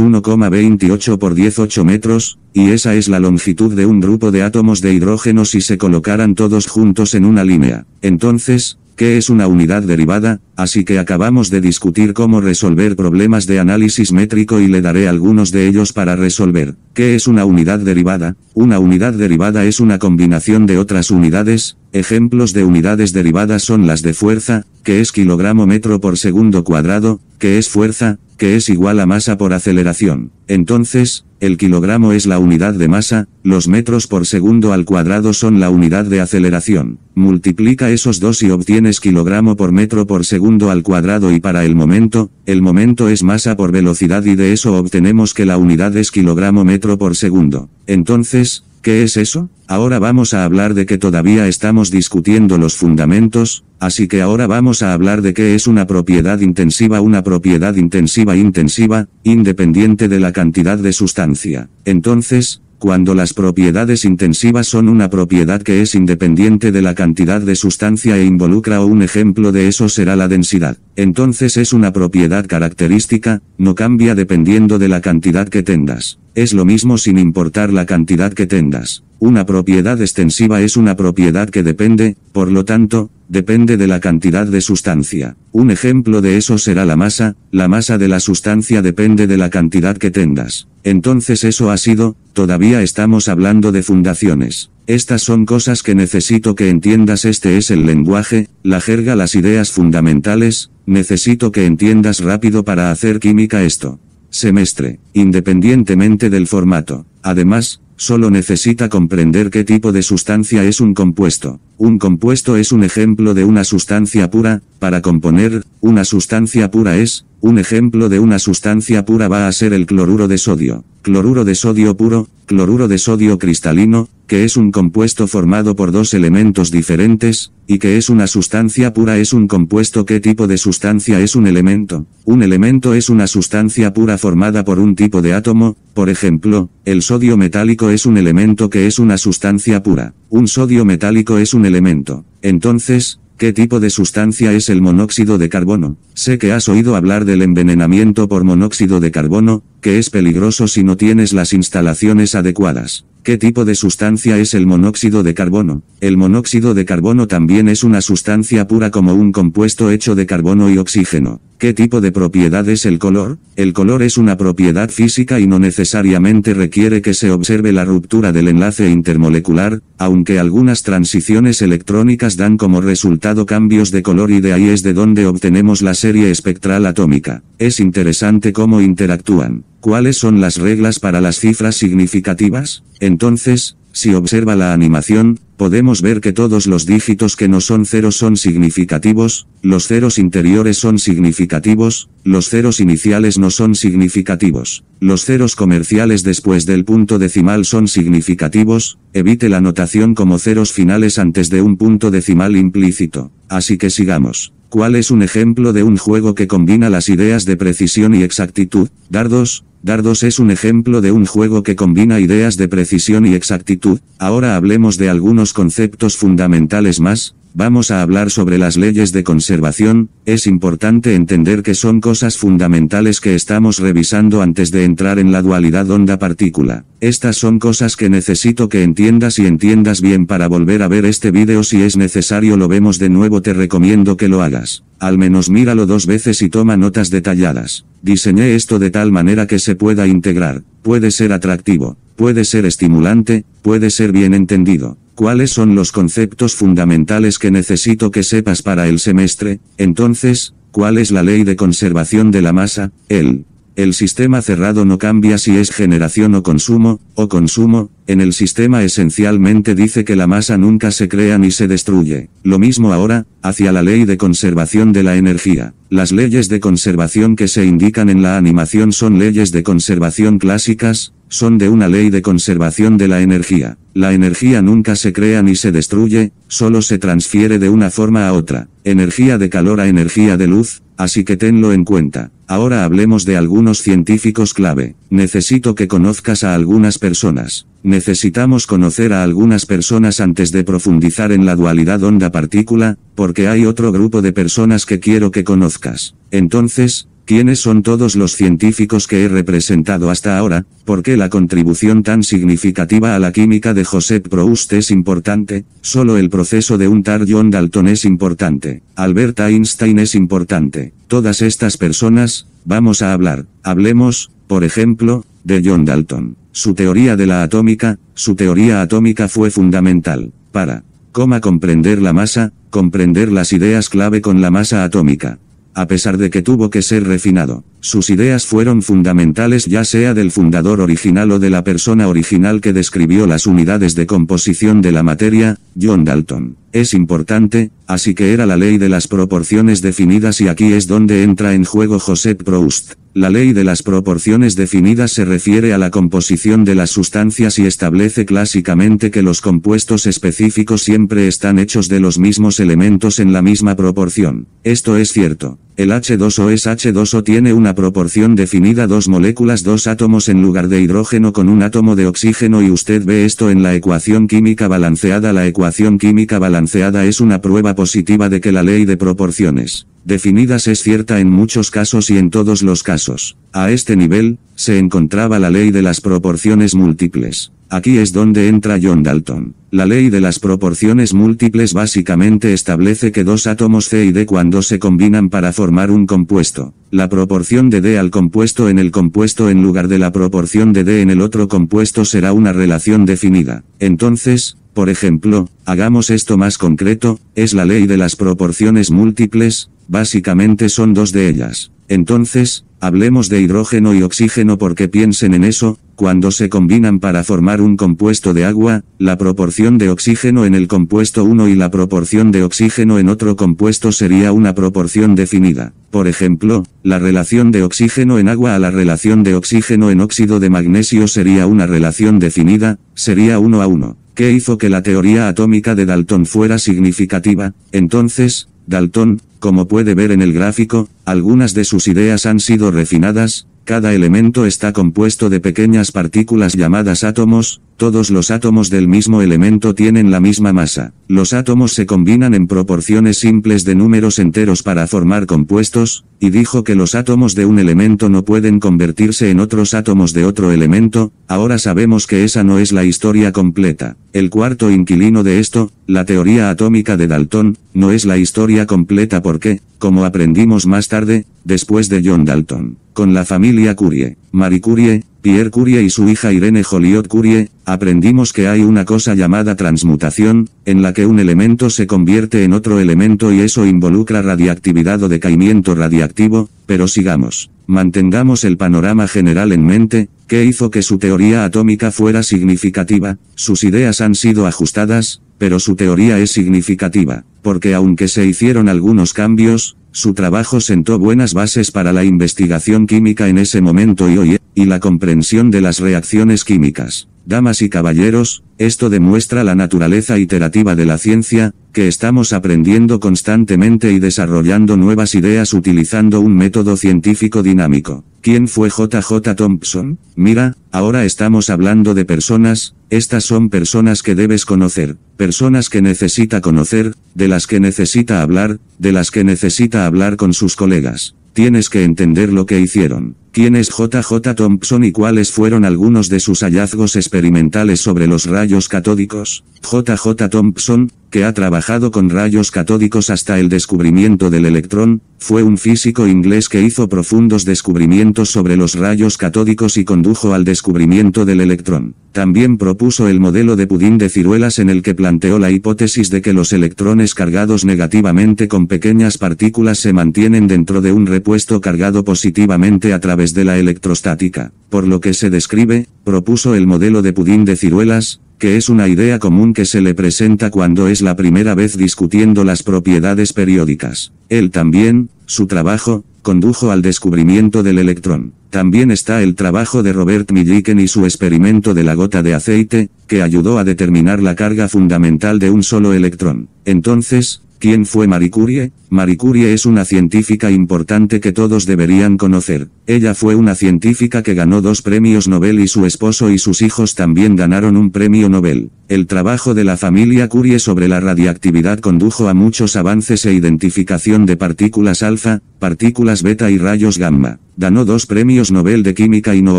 1,28 por 18 metros, y esa es la longitud de un grupo de átomos de hidrógeno si se colocaran todos juntos en una línea. Entonces, ¿Qué es una unidad derivada? Así que acabamos de discutir cómo resolver problemas de análisis métrico y le daré algunos de ellos para resolver. ¿Qué es una unidad derivada? Una unidad derivada es una combinación de otras unidades, ejemplos de unidades derivadas son las de fuerza, que es kilogramo metro por segundo cuadrado, que es fuerza, que es igual a masa por aceleración. Entonces, el kilogramo es la unidad de masa, los metros por segundo al cuadrado son la unidad de aceleración. Multiplica esos dos y obtienes kilogramo por metro por segundo al cuadrado y para el momento, el momento es masa por velocidad y de eso obtenemos que la unidad es kilogramo metro por segundo. Entonces, ¿Qué es eso? Ahora vamos a hablar de que todavía estamos discutiendo los fundamentos, así que ahora vamos a hablar de qué es una propiedad intensiva. Una propiedad intensiva intensiva, independiente de la cantidad de sustancia. Entonces, cuando las propiedades intensivas son una propiedad que es independiente de la cantidad de sustancia e involucra o un ejemplo de eso será la densidad. Entonces es una propiedad característica, no cambia dependiendo de la cantidad que tengas. Es lo mismo sin importar la cantidad que tengas. Una propiedad extensiva es una propiedad que depende, por lo tanto, depende de la cantidad de sustancia. Un ejemplo de eso será la masa, la masa de la sustancia depende de la cantidad que tengas. Entonces eso ha sido, todavía estamos hablando de fundaciones. Estas son cosas que necesito que entiendas, este es el lenguaje, la jerga, las ideas fundamentales, necesito que entiendas rápido para hacer química esto. Semestre, independientemente del formato. Además, Solo necesita comprender qué tipo de sustancia es un compuesto. Un compuesto es un ejemplo de una sustancia pura, para componer, una sustancia pura es, un ejemplo de una sustancia pura va a ser el cloruro de sodio. Cloruro de sodio puro, cloruro de sodio cristalino, que es un compuesto formado por dos elementos diferentes, y que es una sustancia pura es un compuesto. ¿Qué tipo de sustancia es un elemento? Un elemento es una sustancia pura formada por un tipo de átomo, por ejemplo, el sodio metálico es un elemento que es una sustancia pura. Un sodio metálico es un elemento. Entonces, ¿Qué tipo de sustancia es el monóxido de carbono? Sé que has oído hablar del envenenamiento por monóxido de carbono, que es peligroso si no tienes las instalaciones adecuadas. ¿Qué tipo de sustancia es el monóxido de carbono? El monóxido de carbono también es una sustancia pura como un compuesto hecho de carbono y oxígeno. ¿Qué tipo de propiedad es el color? El color es una propiedad física y no necesariamente requiere que se observe la ruptura del enlace intermolecular, aunque algunas transiciones electrónicas dan como resultado cambios de color y de ahí es de donde obtenemos la serie espectral atómica. Es interesante cómo interactúan. ¿Cuáles son las reglas para las cifras significativas? Entonces, si observa la animación, podemos ver que todos los dígitos que no son ceros son significativos, los ceros interiores son significativos, los ceros iniciales no son significativos, los ceros comerciales después del punto decimal son significativos, evite la notación como ceros finales antes de un punto decimal implícito. Así que sigamos. ¿Cuál es un ejemplo de un juego que combina las ideas de precisión y exactitud? Dardos, Dardos es un ejemplo de un juego que combina ideas de precisión y exactitud. Ahora hablemos de algunos conceptos fundamentales más, vamos a hablar sobre las leyes de conservación, es importante entender que son cosas fundamentales que estamos revisando antes de entrar en la dualidad onda-partícula. Estas son cosas que necesito que entiendas y entiendas bien para volver a ver este vídeo si es necesario lo vemos de nuevo te recomiendo que lo hagas. Al menos míralo dos veces y toma notas detalladas. Diseñé esto de tal manera que se pueda integrar, puede ser atractivo, puede ser estimulante, puede ser bien entendido. ¿Cuáles son los conceptos fundamentales que necesito que sepas para el semestre? Entonces, ¿cuál es la ley de conservación de la masa? El el sistema cerrado no cambia si es generación o consumo, o consumo, en el sistema esencialmente dice que la masa nunca se crea ni se destruye. Lo mismo ahora, hacia la ley de conservación de la energía. Las leyes de conservación que se indican en la animación son leyes de conservación clásicas, son de una ley de conservación de la energía. La energía nunca se crea ni se destruye, solo se transfiere de una forma a otra. Energía de calor a energía de luz, así que tenlo en cuenta. Ahora hablemos de algunos científicos clave. Necesito que conozcas a algunas personas. Necesitamos conocer a algunas personas antes de profundizar en la dualidad onda-partícula, porque hay otro grupo de personas que quiero que conozcas. Entonces, ¿Quiénes son todos los científicos que he representado hasta ahora? ¿Por qué la contribución tan significativa a la química de Joseph Proust es importante? Solo el proceso de untar John Dalton es importante. Albert Einstein es importante. Todas estas personas, vamos a hablar. Hablemos, por ejemplo, de John Dalton. Su teoría de la atómica, su teoría atómica fue fundamental para, cómo comprender la masa, comprender las ideas clave con la masa atómica a pesar de que tuvo que ser refinado. Sus ideas fueron fundamentales ya sea del fundador original o de la persona original que describió las unidades de composición de la materia, John Dalton. Es importante, así que era la ley de las proporciones definidas y aquí es donde entra en juego Joseph Proust. La ley de las proporciones definidas se refiere a la composición de las sustancias y establece clásicamente que los compuestos específicos siempre están hechos de los mismos elementos en la misma proporción. Esto es cierto. El H2O es H2O tiene una proporción definida dos moléculas dos átomos en lugar de hidrógeno con un átomo de oxígeno y usted ve esto en la ecuación química balanceada. La ecuación química balanceada es una prueba positiva de que la ley de proporciones definidas es cierta en muchos casos y en todos los casos. A este nivel, se encontraba la ley de las proporciones múltiples. Aquí es donde entra John Dalton. La ley de las proporciones múltiples básicamente establece que dos átomos C y D cuando se combinan para formar un compuesto, la proporción de D al compuesto en el compuesto en lugar de la proporción de D en el otro compuesto será una relación definida. Entonces, por ejemplo, hagamos esto más concreto, es la ley de las proporciones múltiples, básicamente son dos de ellas. Entonces, hablemos de hidrógeno y oxígeno porque piensen en eso, cuando se combinan para formar un compuesto de agua, la proporción de oxígeno en el compuesto 1 y la proporción de oxígeno en otro compuesto sería una proporción definida. Por ejemplo, la relación de oxígeno en agua a la relación de oxígeno en óxido de magnesio sería una relación definida, sería 1 a 1. ¿Qué hizo que la teoría atómica de Dalton fuera significativa? Entonces, Dalton, como puede ver en el gráfico, algunas de sus ideas han sido refinadas, cada elemento está compuesto de pequeñas partículas llamadas átomos, todos los átomos del mismo elemento tienen la misma masa. Los átomos se combinan en proporciones simples de números enteros para formar compuestos, y dijo que los átomos de un elemento no pueden convertirse en otros átomos de otro elemento, ahora sabemos que esa no es la historia completa. El cuarto inquilino de esto, la teoría atómica de Dalton, no es la historia completa porque, como aprendimos más tarde, después de John Dalton, con la familia Curie, Marie Curie, Pierre Curie y su hija Irene Joliot Curie, aprendimos que hay una cosa llamada transmutación, en la que un elemento se convierte en otro elemento y eso involucra radiactividad o decaimiento radiactivo, pero sigamos. Mantengamos el panorama general en mente, ¿qué hizo que su teoría atómica fuera significativa? Sus ideas han sido ajustadas, pero su teoría es significativa, porque aunque se hicieron algunos cambios, su trabajo sentó buenas bases para la investigación química en ese momento y hoy, y la comprensión de las reacciones químicas. Damas y caballeros, esto demuestra la naturaleza iterativa de la ciencia, que estamos aprendiendo constantemente y desarrollando nuevas ideas utilizando un método científico dinámico. ¿Quién fue JJ Thompson? Mira, ahora estamos hablando de personas, estas son personas que debes conocer, personas que necesita conocer, de las que necesita hablar, de las que necesita hablar con sus colegas. Tienes que entender lo que hicieron. ¿Quién es JJ Thompson y cuáles fueron algunos de sus hallazgos experimentales sobre los rayos catódicos? JJ Thompson, que ha trabajado con rayos catódicos hasta el descubrimiento del electrón, fue un físico inglés que hizo profundos descubrimientos sobre los rayos catódicos y condujo al descubrimiento del electrón. También propuso el modelo de pudín de ciruelas en el que planteó la hipótesis de que los electrones cargados negativamente con pequeñas partículas se mantienen dentro de un repuesto cargado positivamente a través de la electrostática. Por lo que se describe, propuso el modelo de pudín de ciruelas, que es una idea común que se le presenta cuando es la primera vez discutiendo las propiedades periódicas. Él también, su trabajo, condujo al descubrimiento del electrón. También está el trabajo de Robert Millikan y su experimento de la gota de aceite, que ayudó a determinar la carga fundamental de un solo electrón. Entonces, ¿Quién fue Marie Curie? Marie Curie es una científica importante que todos deberían conocer. Ella fue una científica que ganó dos premios Nobel y su esposo y sus hijos también ganaron un premio Nobel. El trabajo de la familia Curie sobre la radiactividad condujo a muchos avances e identificación de partículas alfa, partículas beta y rayos gamma. Ganó dos premios Nobel de Química y no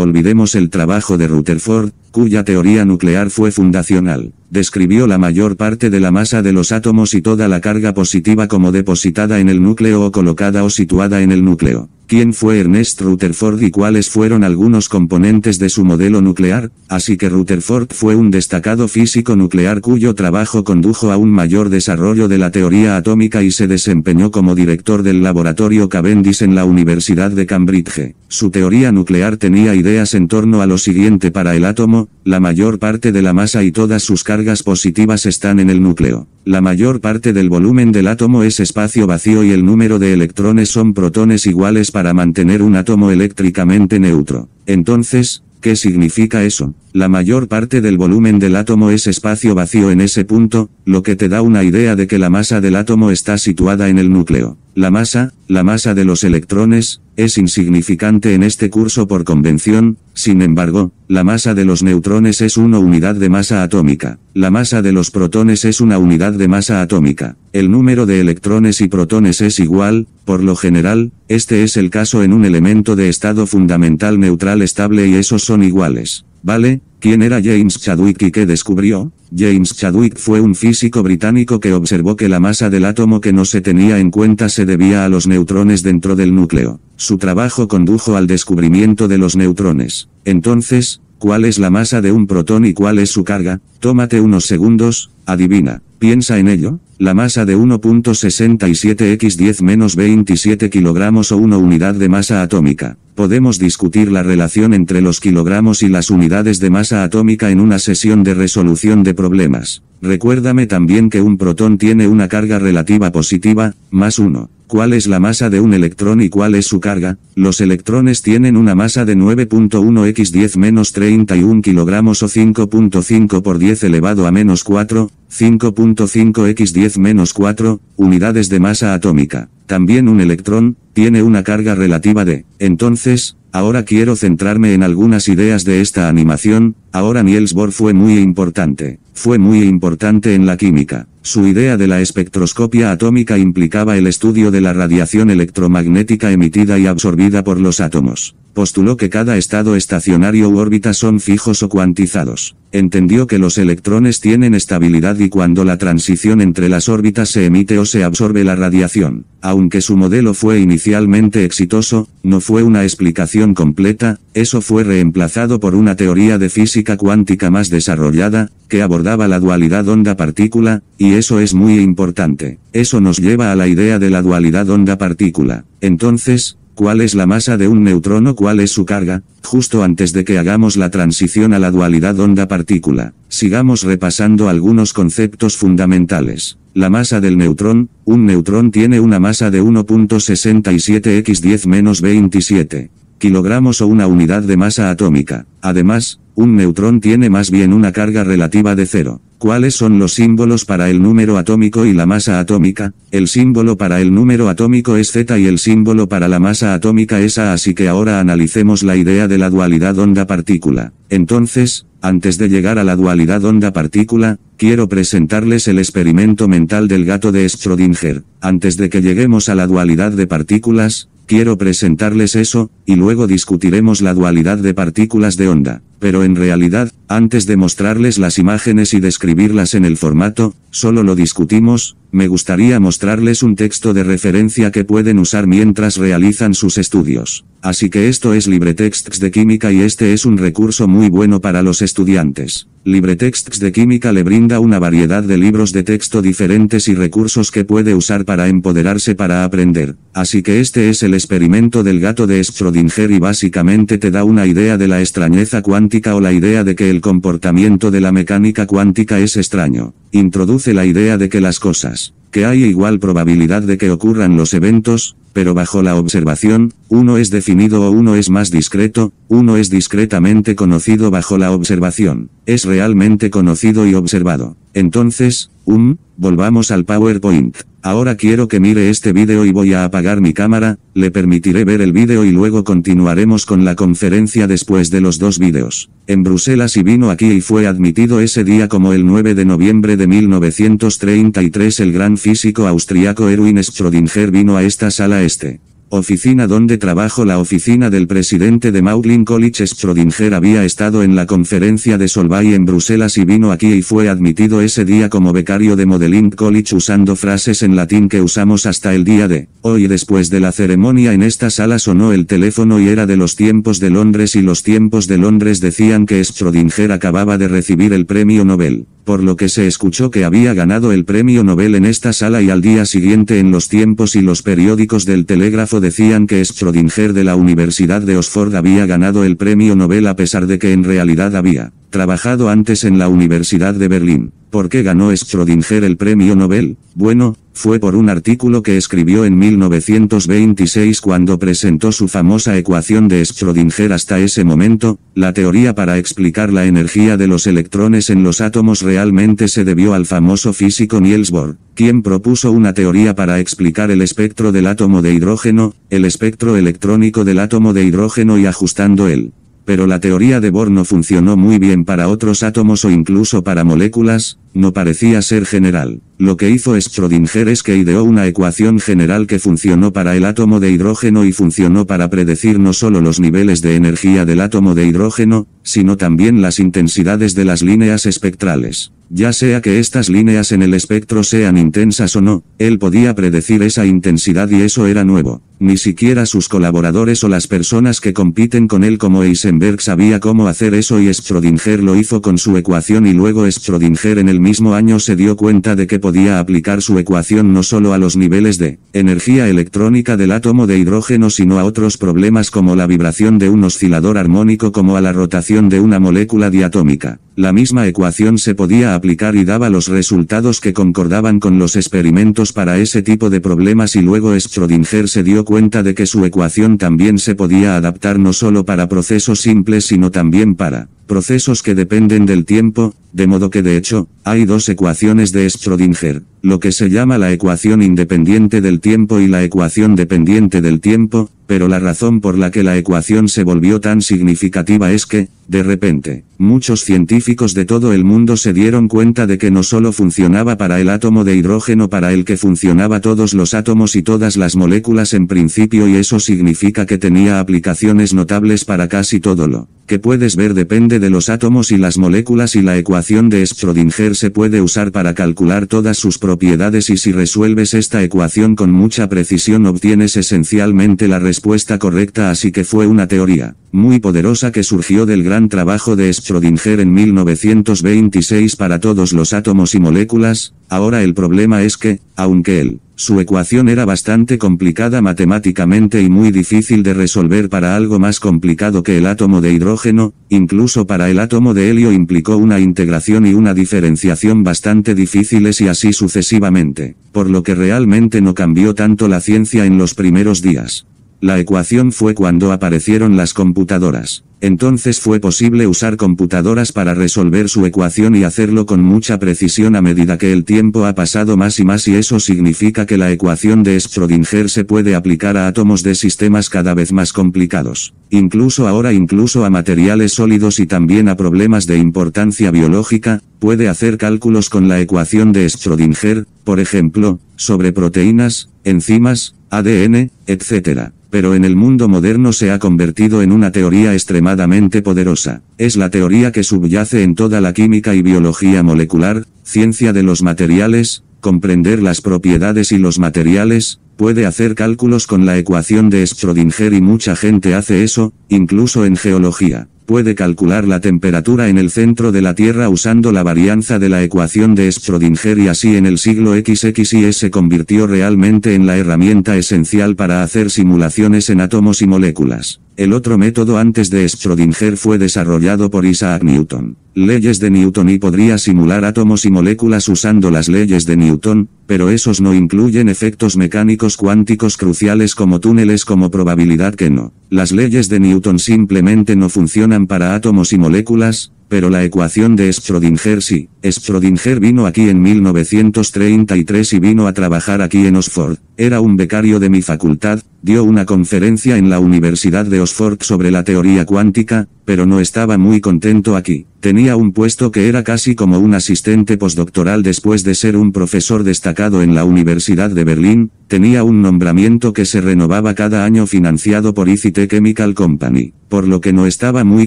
olvidemos el trabajo de Rutherford, cuya teoría nuclear fue fundacional. Describió la mayor parte de la masa de los átomos y toda la carga positiva como depositada en el núcleo o colocada o situada en el núcleo. ¿Quién fue Ernest Rutherford y cuáles fueron algunos componentes de su modelo nuclear? Así que Rutherford fue un destacado físico nuclear cuyo trabajo condujo a un mayor desarrollo de la teoría atómica y se desempeñó como director del laboratorio Cavendish en la Universidad de Cambridge. Su teoría nuclear tenía ideas en torno a lo siguiente para el átomo, la mayor parte de la masa y todas sus cargas positivas están en el núcleo. La mayor parte del volumen del átomo es espacio vacío y el número de electrones son protones iguales mantener un átomo eléctricamente neutro. Entonces, ¿qué significa eso? La mayor parte del volumen del átomo es espacio vacío en ese punto, lo que te da una idea de que la masa del átomo está situada en el núcleo. La masa, la masa de los electrones, es insignificante en este curso por convención, sin embargo, la masa de los neutrones es una unidad de masa atómica. La masa de los protones es una unidad de masa atómica. El número de electrones y protones es igual, por lo general, este es el caso en un elemento de estado fundamental neutral estable y esos son iguales. ¿Vale? ¿Quién era James Chadwick y qué descubrió? James Chadwick fue un físico británico que observó que la masa del átomo que no se tenía en cuenta se debía a los neutrones dentro del núcleo. Su trabajo condujo al descubrimiento de los neutrones. Entonces, ¿cuál es la masa de un protón y cuál es su carga? Tómate unos segundos, adivina. Piensa en ello, la masa de 1.67x10 menos 27 kilogramos o una unidad de masa atómica. Podemos discutir la relación entre los kilogramos y las unidades de masa atómica en una sesión de resolución de problemas. Recuérdame también que un protón tiene una carga relativa positiva, más 1 cuál es la masa de un electrón y cuál es su carga, los electrones tienen una masa de 9.1 x 10 menos 31 kilogramos o 5.5 por 10 elevado a menos 4, 5. 1.5x10 menos 4, unidades de masa atómica. También un electrón, tiene una carga relativa de, entonces, ahora quiero centrarme en algunas ideas de esta animación, ahora Niels Bohr fue muy importante, fue muy importante en la química. Su idea de la espectroscopia atómica implicaba el estudio de la radiación electromagnética emitida y absorbida por los átomos. Postuló que cada estado estacionario u órbita son fijos o cuantizados. Entendió que los electrones tienen estabilidad y cuando la transición entre las órbitas se emite o se absorbe la radiación. Aunque su modelo fue inicialmente exitoso, no fue una explicación completa, eso fue reemplazado por una teoría de física cuántica más desarrollada, que abordaba la dualidad onda-partícula, y eso es muy importante. Eso nos lleva a la idea de la dualidad onda-partícula. Entonces, ¿Cuál es la masa de un neutrón o cuál es su carga? Justo antes de que hagamos la transición a la dualidad onda-partícula, sigamos repasando algunos conceptos fundamentales. La masa del neutrón, un neutrón tiene una masa de 1.67 x 10 menos 27 kilogramos o una unidad de masa atómica. Además, un neutrón tiene más bien una carga relativa de cero. ¿Cuáles son los símbolos para el número atómico y la masa atómica? El símbolo para el número atómico es Z y el símbolo para la masa atómica es A así que ahora analicemos la idea de la dualidad onda-partícula. Entonces, antes de llegar a la dualidad onda-partícula, quiero presentarles el experimento mental del gato de Schrödinger. Antes de que lleguemos a la dualidad de partículas, quiero presentarles eso, y luego discutiremos la dualidad de partículas de onda. Pero en realidad, antes de mostrarles las imágenes y describirlas en el formato, solo lo discutimos, me gustaría mostrarles un texto de referencia que pueden usar mientras realizan sus estudios. Así que esto es LibreTexts de Química y este es un recurso muy bueno para los estudiantes. LibreTexts de Química le brinda una variedad de libros de texto diferentes y recursos que puede usar para empoderarse para aprender. Así que este es el experimento del gato de Schrödinger y básicamente te da una idea de la extrañeza cuántica o la idea de que el comportamiento de la mecánica cuántica es extraño. Introduce la idea de que las cosas, que hay igual probabilidad de que ocurran los eventos, pero bajo la observación, uno es definido o uno es más discreto, uno es discretamente conocido bajo la observación, es realmente conocido y observado. Entonces, um, volvamos al PowerPoint. Ahora quiero que mire este vídeo y voy a apagar mi cámara, le permitiré ver el vídeo y luego continuaremos con la conferencia después de los dos vídeos. En Bruselas y vino aquí y fue admitido ese día como el 9 de noviembre de 1933 el gran físico austriaco Erwin Schrödinger vino a esta sala este oficina donde trabajo la oficina del presidente de Magdalene College Schrödinger había estado en la conferencia de Solvay en Bruselas y vino aquí y fue admitido ese día como becario de Modeling College usando frases en latín que usamos hasta el día de hoy. Después de la ceremonia en esta sala sonó el teléfono y era de los tiempos de Londres y los tiempos de Londres decían que Schrödinger acababa de recibir el premio Nobel por lo que se escuchó que había ganado el premio Nobel en esta sala y al día siguiente en los tiempos y los periódicos del telégrafo decían que Schrödinger de la Universidad de Oxford había ganado el premio Nobel a pesar de que en realidad había trabajado antes en la Universidad de Berlín. ¿Por qué ganó Schrödinger el premio Nobel? Bueno, fue por un artículo que escribió en 1926 cuando presentó su famosa ecuación de Schrödinger hasta ese momento, la teoría para explicar la energía de los electrones en los átomos realmente se debió al famoso físico Niels Bohr, quien propuso una teoría para explicar el espectro del átomo de hidrógeno, el espectro electrónico del átomo de hidrógeno y ajustando él pero la teoría de Bohr no funcionó muy bien para otros átomos o incluso para moléculas, no parecía ser general. Lo que hizo Schrödinger es que ideó una ecuación general que funcionó para el átomo de hidrógeno y funcionó para predecir no solo los niveles de energía del átomo de hidrógeno, sino también las intensidades de las líneas espectrales. Ya sea que estas líneas en el espectro sean intensas o no, él podía predecir esa intensidad y eso era nuevo. Ni siquiera sus colaboradores o las personas que compiten con él como Heisenberg sabía cómo hacer eso y Schrödinger lo hizo con su ecuación y luego Schrödinger en el mismo año se dio cuenta de que podía aplicar su ecuación no solo a los niveles de energía electrónica del átomo de hidrógeno sino a otros problemas como la vibración de un oscilador armónico como a la rotación de una molécula diatómica. La misma ecuación se podía aplicar y daba los resultados que concordaban con los experimentos para ese tipo de problemas y luego Schrödinger se dio cuenta de que su ecuación también se podía adaptar no solo para procesos simples sino también para procesos que dependen del tiempo, de modo que de hecho, hay dos ecuaciones de Schrödinger, lo que se llama la ecuación independiente del tiempo y la ecuación dependiente del tiempo, pero la razón por la que la ecuación se volvió tan significativa es que, de repente, muchos científicos de todo el mundo se dieron cuenta de que no solo funcionaba para el átomo de hidrógeno para el que funcionaba todos los átomos y todas las moléculas en principio y eso significa que tenía aplicaciones notables para casi todo lo que puedes ver depende de los átomos y las moléculas y la ecuación de Schrödinger se puede usar para calcular todas sus propiedades y si resuelves esta ecuación con mucha precisión obtienes esencialmente la respuesta correcta así que fue una teoría muy poderosa que surgió del gran trabajo de Schrödinger en 1926 para todos los átomos y moléculas, ahora el problema es que, aunque él, su ecuación era bastante complicada matemáticamente y muy difícil de resolver para algo más complicado que el átomo de hidrógeno, incluso para el átomo de helio implicó una integración y una diferenciación bastante difíciles y así sucesivamente, por lo que realmente no cambió tanto la ciencia en los primeros días. La ecuación fue cuando aparecieron las computadoras. Entonces fue posible usar computadoras para resolver su ecuación y hacerlo con mucha precisión a medida que el tiempo ha pasado más y más y eso significa que la ecuación de Schrödinger se puede aplicar a átomos de sistemas cada vez más complicados. Incluso ahora incluso a materiales sólidos y también a problemas de importancia biológica, puede hacer cálculos con la ecuación de Schrödinger, por ejemplo, sobre proteínas, enzimas, ADN, etc pero en el mundo moderno se ha convertido en una teoría extremadamente poderosa. Es la teoría que subyace en toda la química y biología molecular, ciencia de los materiales, comprender las propiedades y los materiales, puede hacer cálculos con la ecuación de Schrödinger y mucha gente hace eso, incluso en geología puede calcular la temperatura en el centro de la Tierra usando la varianza de la ecuación de Schrödinger y así en el siglo XX y se convirtió realmente en la herramienta esencial para hacer simulaciones en átomos y moléculas. El otro método antes de Schrödinger fue desarrollado por Isaac Newton. Leyes de Newton y podría simular átomos y moléculas usando las leyes de Newton, pero esos no incluyen efectos mecánicos cuánticos cruciales como túneles como probabilidad que no. Las leyes de Newton simplemente no funcionan para átomos y moléculas, pero la ecuación de Schrödinger sí. Schrödinger vino aquí en 1933 y vino a trabajar aquí en Oxford. Era un becario de mi facultad, dio una conferencia en la Universidad de Oxford sobre la teoría cuántica, pero no estaba muy contento aquí. Tenía un puesto que era casi como un asistente postdoctoral después de ser un profesor destacado en la Universidad de Berlín, tenía un nombramiento que se renovaba cada año financiado por ICT Chemical Company, por lo que no estaba muy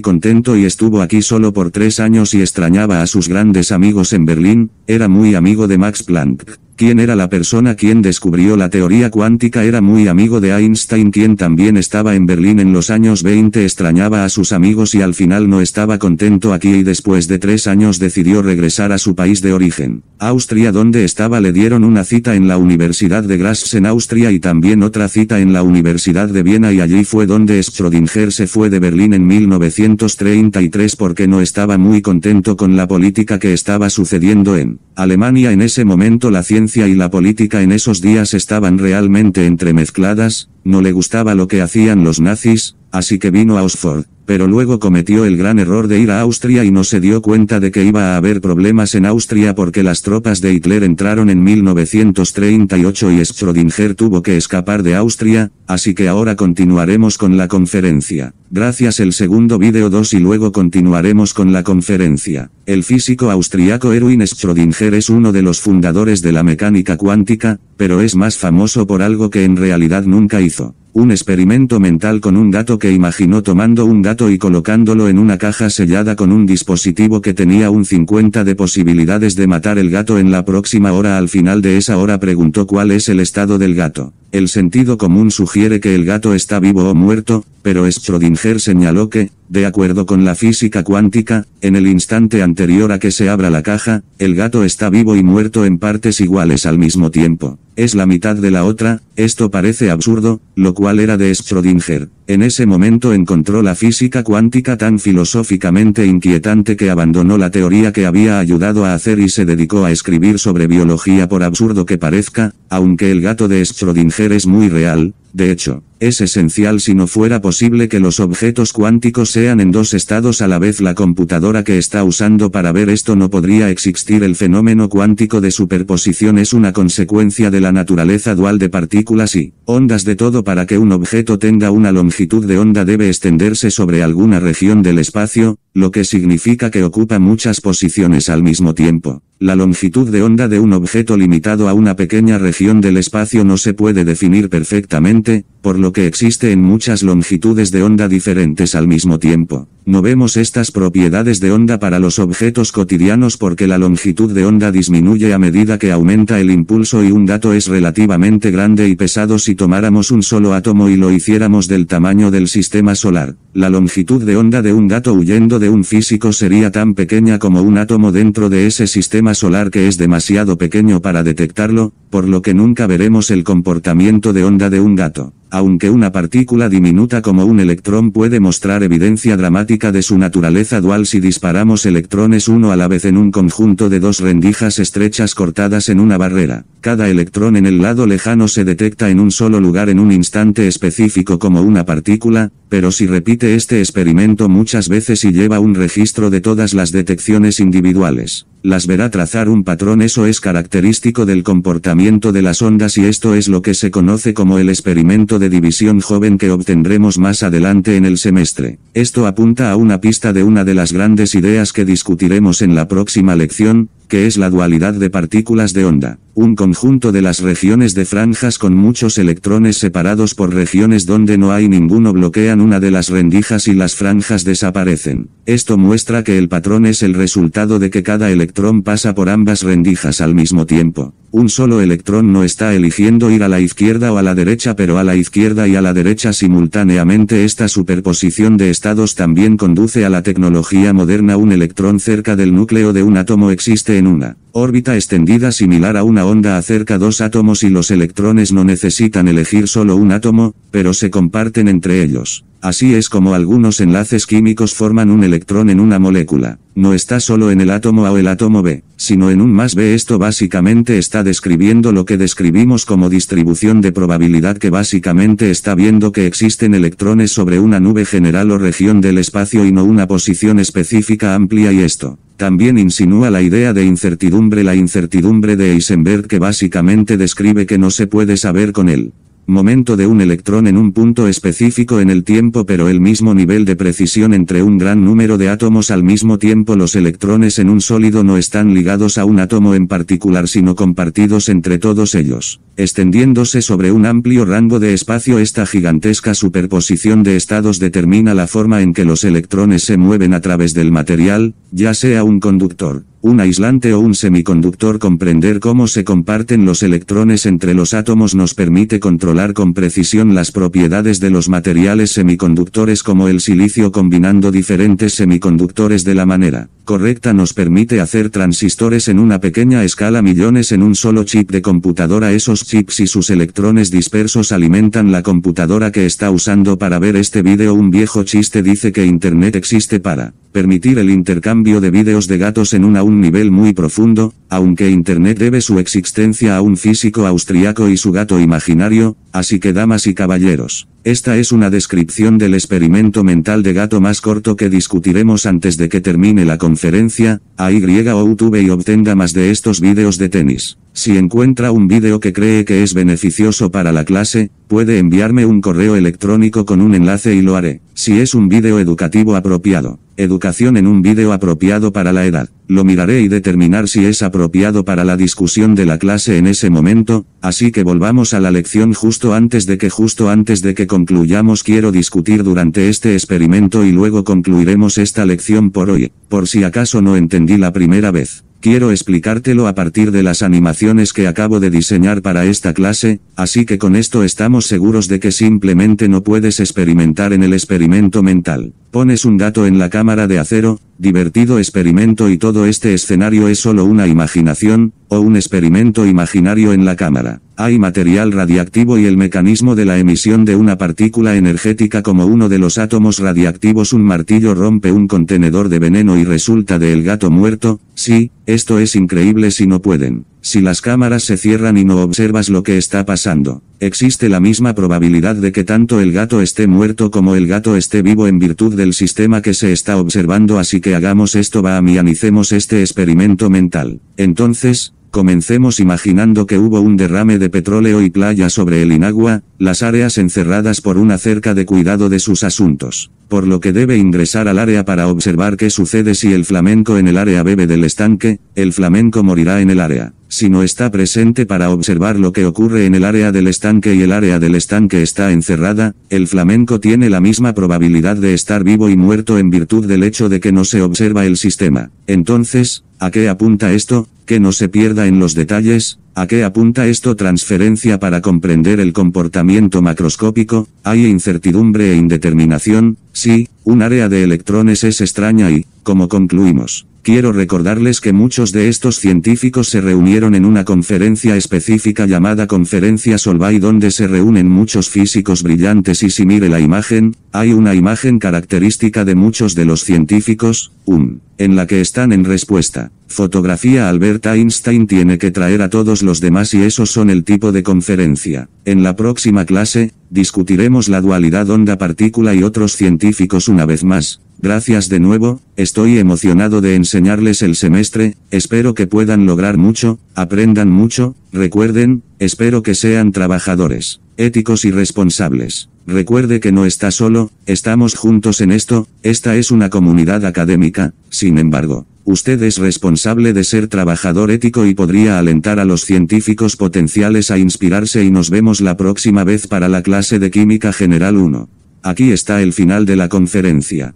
contento y estuvo aquí solo por tres años y extrañaba a sus grandes amigos en Berlín, era muy amigo de Max Planck. Quien era la persona quien descubrió la teoría cuántica era muy amigo de Einstein quien también estaba en Berlín en los años 20 extrañaba a sus amigos y al final no estaba contento aquí y después de tres años decidió regresar a su país de origen. Austria donde estaba le dieron una cita en la Universidad de Graz en Austria y también otra cita en la Universidad de Viena y allí fue donde Schrödinger se fue de Berlín en 1933 porque no estaba muy contento con la política que estaba sucediendo en Alemania en ese momento la ciencia y la política en esos días estaban realmente entremezcladas, no le gustaba lo que hacían los nazis, así que vino a Oxford, pero luego cometió el gran error de ir a Austria y no se dio cuenta de que iba a haber problemas en Austria porque las tropas de Hitler entraron en 1938 y Schrödinger tuvo que escapar de Austria, así que ahora continuaremos con la conferencia. Gracias el segundo vídeo 2 y luego continuaremos con la conferencia. El físico austriaco Erwin Schrödinger es uno de los fundadores de la mecánica cuántica, pero es más famoso por algo que en realidad nunca hizo. Un experimento mental con un gato que imaginó tomando un gato y colocándolo en una caja sellada con un dispositivo que tenía un 50 de posibilidades de matar el gato en la próxima hora. Al final de esa hora preguntó cuál es el estado del gato. El sentido común sugiere que el gato está vivo o muerto, pero Schrödinger señaló que, de acuerdo con la física cuántica, en el instante anterior a que se abra la caja, el gato está vivo y muerto en partes iguales al mismo tiempo. Es la mitad de la otra, esto parece absurdo, lo cual era de Schrödinger. En ese momento encontró la física cuántica tan filosóficamente inquietante que abandonó la teoría que había ayudado a hacer y se dedicó a escribir sobre biología por absurdo que parezca, aunque el gato de Schrödinger es muy real, de hecho, es esencial si no fuera posible que los objetos cuánticos sean en dos estados a la vez. La computadora que está usando para ver esto no podría existir. El fenómeno cuántico de superposición es una consecuencia de la naturaleza dual de partículas y ondas de todo. Para que un objeto tenga una longitud de onda debe extenderse sobre alguna región del espacio, lo que significa que ocupa muchas posiciones al mismo tiempo. La longitud de onda de un objeto limitado a una pequeña región del espacio no se puede definir perfectamente, por lo que existe en muchas longitudes de onda diferentes al mismo tiempo. No vemos estas propiedades de onda para los objetos cotidianos porque la longitud de onda disminuye a medida que aumenta el impulso y un dato es relativamente grande y pesado si tomáramos un solo átomo y lo hiciéramos del tamaño del sistema solar. La longitud de onda de un dato huyendo de un físico sería tan pequeña como un átomo dentro de ese sistema solar que es demasiado pequeño para detectarlo, por lo que nunca veremos el comportamiento de onda de un dato aunque una partícula diminuta como un electrón puede mostrar evidencia dramática de su naturaleza dual si disparamos electrones uno a la vez en un conjunto de dos rendijas estrechas cortadas en una barrera. Cada electrón en el lado lejano se detecta en un solo lugar en un instante específico como una partícula, pero si repite este experimento muchas veces y lleva un registro de todas las detecciones individuales, las verá trazar un patrón eso es característico del comportamiento de las ondas y esto es lo que se conoce como el experimento de división joven que obtendremos más adelante en el semestre. Esto apunta a una pista de una de las grandes ideas que discutiremos en la próxima lección, que es la dualidad de partículas de onda, un conjunto de las regiones de franjas con muchos electrones separados por regiones donde no hay ninguno bloquean una de las rendijas y las franjas desaparecen. Esto muestra que el patrón es el resultado de que cada electrón pasa por ambas rendijas al mismo tiempo. Un solo electrón no está eligiendo ir a la izquierda o a la derecha pero a la izquierda y a la derecha simultáneamente esta superposición de estados también conduce a la tecnología moderna un electrón cerca del núcleo de un átomo existe en una órbita extendida similar a una onda acerca dos átomos y los electrones no necesitan elegir solo un átomo, pero se comparten entre ellos. Así es como algunos enlaces químicos forman un electrón en una molécula. No está solo en el átomo A o el átomo B, sino en un más B. Esto básicamente está describiendo lo que describimos como distribución de probabilidad que básicamente está viendo que existen electrones sobre una nube general o región del espacio y no una posición específica amplia y esto. También insinúa la idea de incertidumbre la incertidumbre de Heisenberg que básicamente describe que no se puede saber con él momento de un electrón en un punto específico en el tiempo pero el mismo nivel de precisión entre un gran número de átomos al mismo tiempo los electrones en un sólido no están ligados a un átomo en particular sino compartidos entre todos ellos. Extendiéndose sobre un amplio rango de espacio esta gigantesca superposición de estados determina la forma en que los electrones se mueven a través del material, ya sea un conductor, un aislante o un semiconductor comprender cómo se comparten los electrones entre los átomos nos permite controlar con precisión las propiedades de los materiales semiconductores como el silicio combinando diferentes semiconductores de la manera correcta nos permite hacer transistores en una pequeña escala millones en un solo chip de computadora. Esos chips y sus electrones dispersos alimentan la computadora que está usando para ver este vídeo. Un viejo chiste dice que Internet existe para permitir el intercambio de vídeos de gatos en un a un nivel muy profundo, aunque Internet debe su existencia a un físico austriaco y su gato imaginario, así que damas y caballeros, esta es una descripción del experimento mental de gato más corto que discutiremos antes de que termine la conferencia, a Y o YouTube y obtenga más de estos vídeos de tenis. Si encuentra un vídeo que cree que es beneficioso para la clase, puede enviarme un correo electrónico con un enlace y lo haré. Si es un vídeo educativo apropiado. Educación en un vídeo apropiado para la edad. Lo miraré y determinar si es apropiado para la discusión de la clase en ese momento, así que volvamos a la lección justo antes de que justo antes de que concluyamos quiero discutir durante este experimento y luego concluiremos esta lección por hoy, por si acaso no entendí la primera vez. Quiero explicártelo a partir de las animaciones que acabo de diseñar para esta clase, así que con esto estamos seguros de que simplemente no puedes experimentar en el experimento mental. Pones un gato en la cámara de acero, divertido experimento y todo este escenario es solo una imaginación, o un experimento imaginario en la cámara. Hay material radiactivo y el mecanismo de la emisión de una partícula energética como uno de los átomos radiactivos un martillo rompe un contenedor de veneno y resulta de el gato muerto, sí, esto es increíble si no pueden. Si las cámaras se cierran y no observas lo que está pasando, existe la misma probabilidad de que tanto el gato esté muerto como el gato esté vivo en virtud del sistema que se está observando así que hagamos esto va a analicemos este experimento mental. Entonces, Comencemos imaginando que hubo un derrame de petróleo y playa sobre el Inagua, las áreas encerradas por una cerca de cuidado de sus asuntos, por lo que debe ingresar al área para observar qué sucede si el flamenco en el área bebe del estanque, el flamenco morirá en el área. Si no está presente para observar lo que ocurre en el área del estanque y el área del estanque está encerrada, el flamenco tiene la misma probabilidad de estar vivo y muerto en virtud del hecho de que no se observa el sistema. Entonces, ¿a qué apunta esto? Que no se pierda en los detalles, ¿a qué apunta esto? Transferencia para comprender el comportamiento macroscópico, hay incertidumbre e indeterminación, sí, un área de electrones es extraña y, como concluimos, Quiero recordarles que muchos de estos científicos se reunieron en una conferencia específica llamada Conferencia Solvay donde se reúnen muchos físicos brillantes y si mire la imagen, hay una imagen característica de muchos de los científicos, um, en la que están en respuesta. Fotografía Albert Einstein tiene que traer a todos los demás y esos son el tipo de conferencia. En la próxima clase, discutiremos la dualidad onda-partícula y otros científicos una vez más. Gracias de nuevo, estoy emocionado de enseñarles el semestre, espero que puedan lograr mucho, aprendan mucho, recuerden, espero que sean trabajadores, éticos y responsables. Recuerde que no está solo, estamos juntos en esto, esta es una comunidad académica, sin embargo, usted es responsable de ser trabajador ético y podría alentar a los científicos potenciales a inspirarse y nos vemos la próxima vez para la clase de Química General 1. Aquí está el final de la conferencia.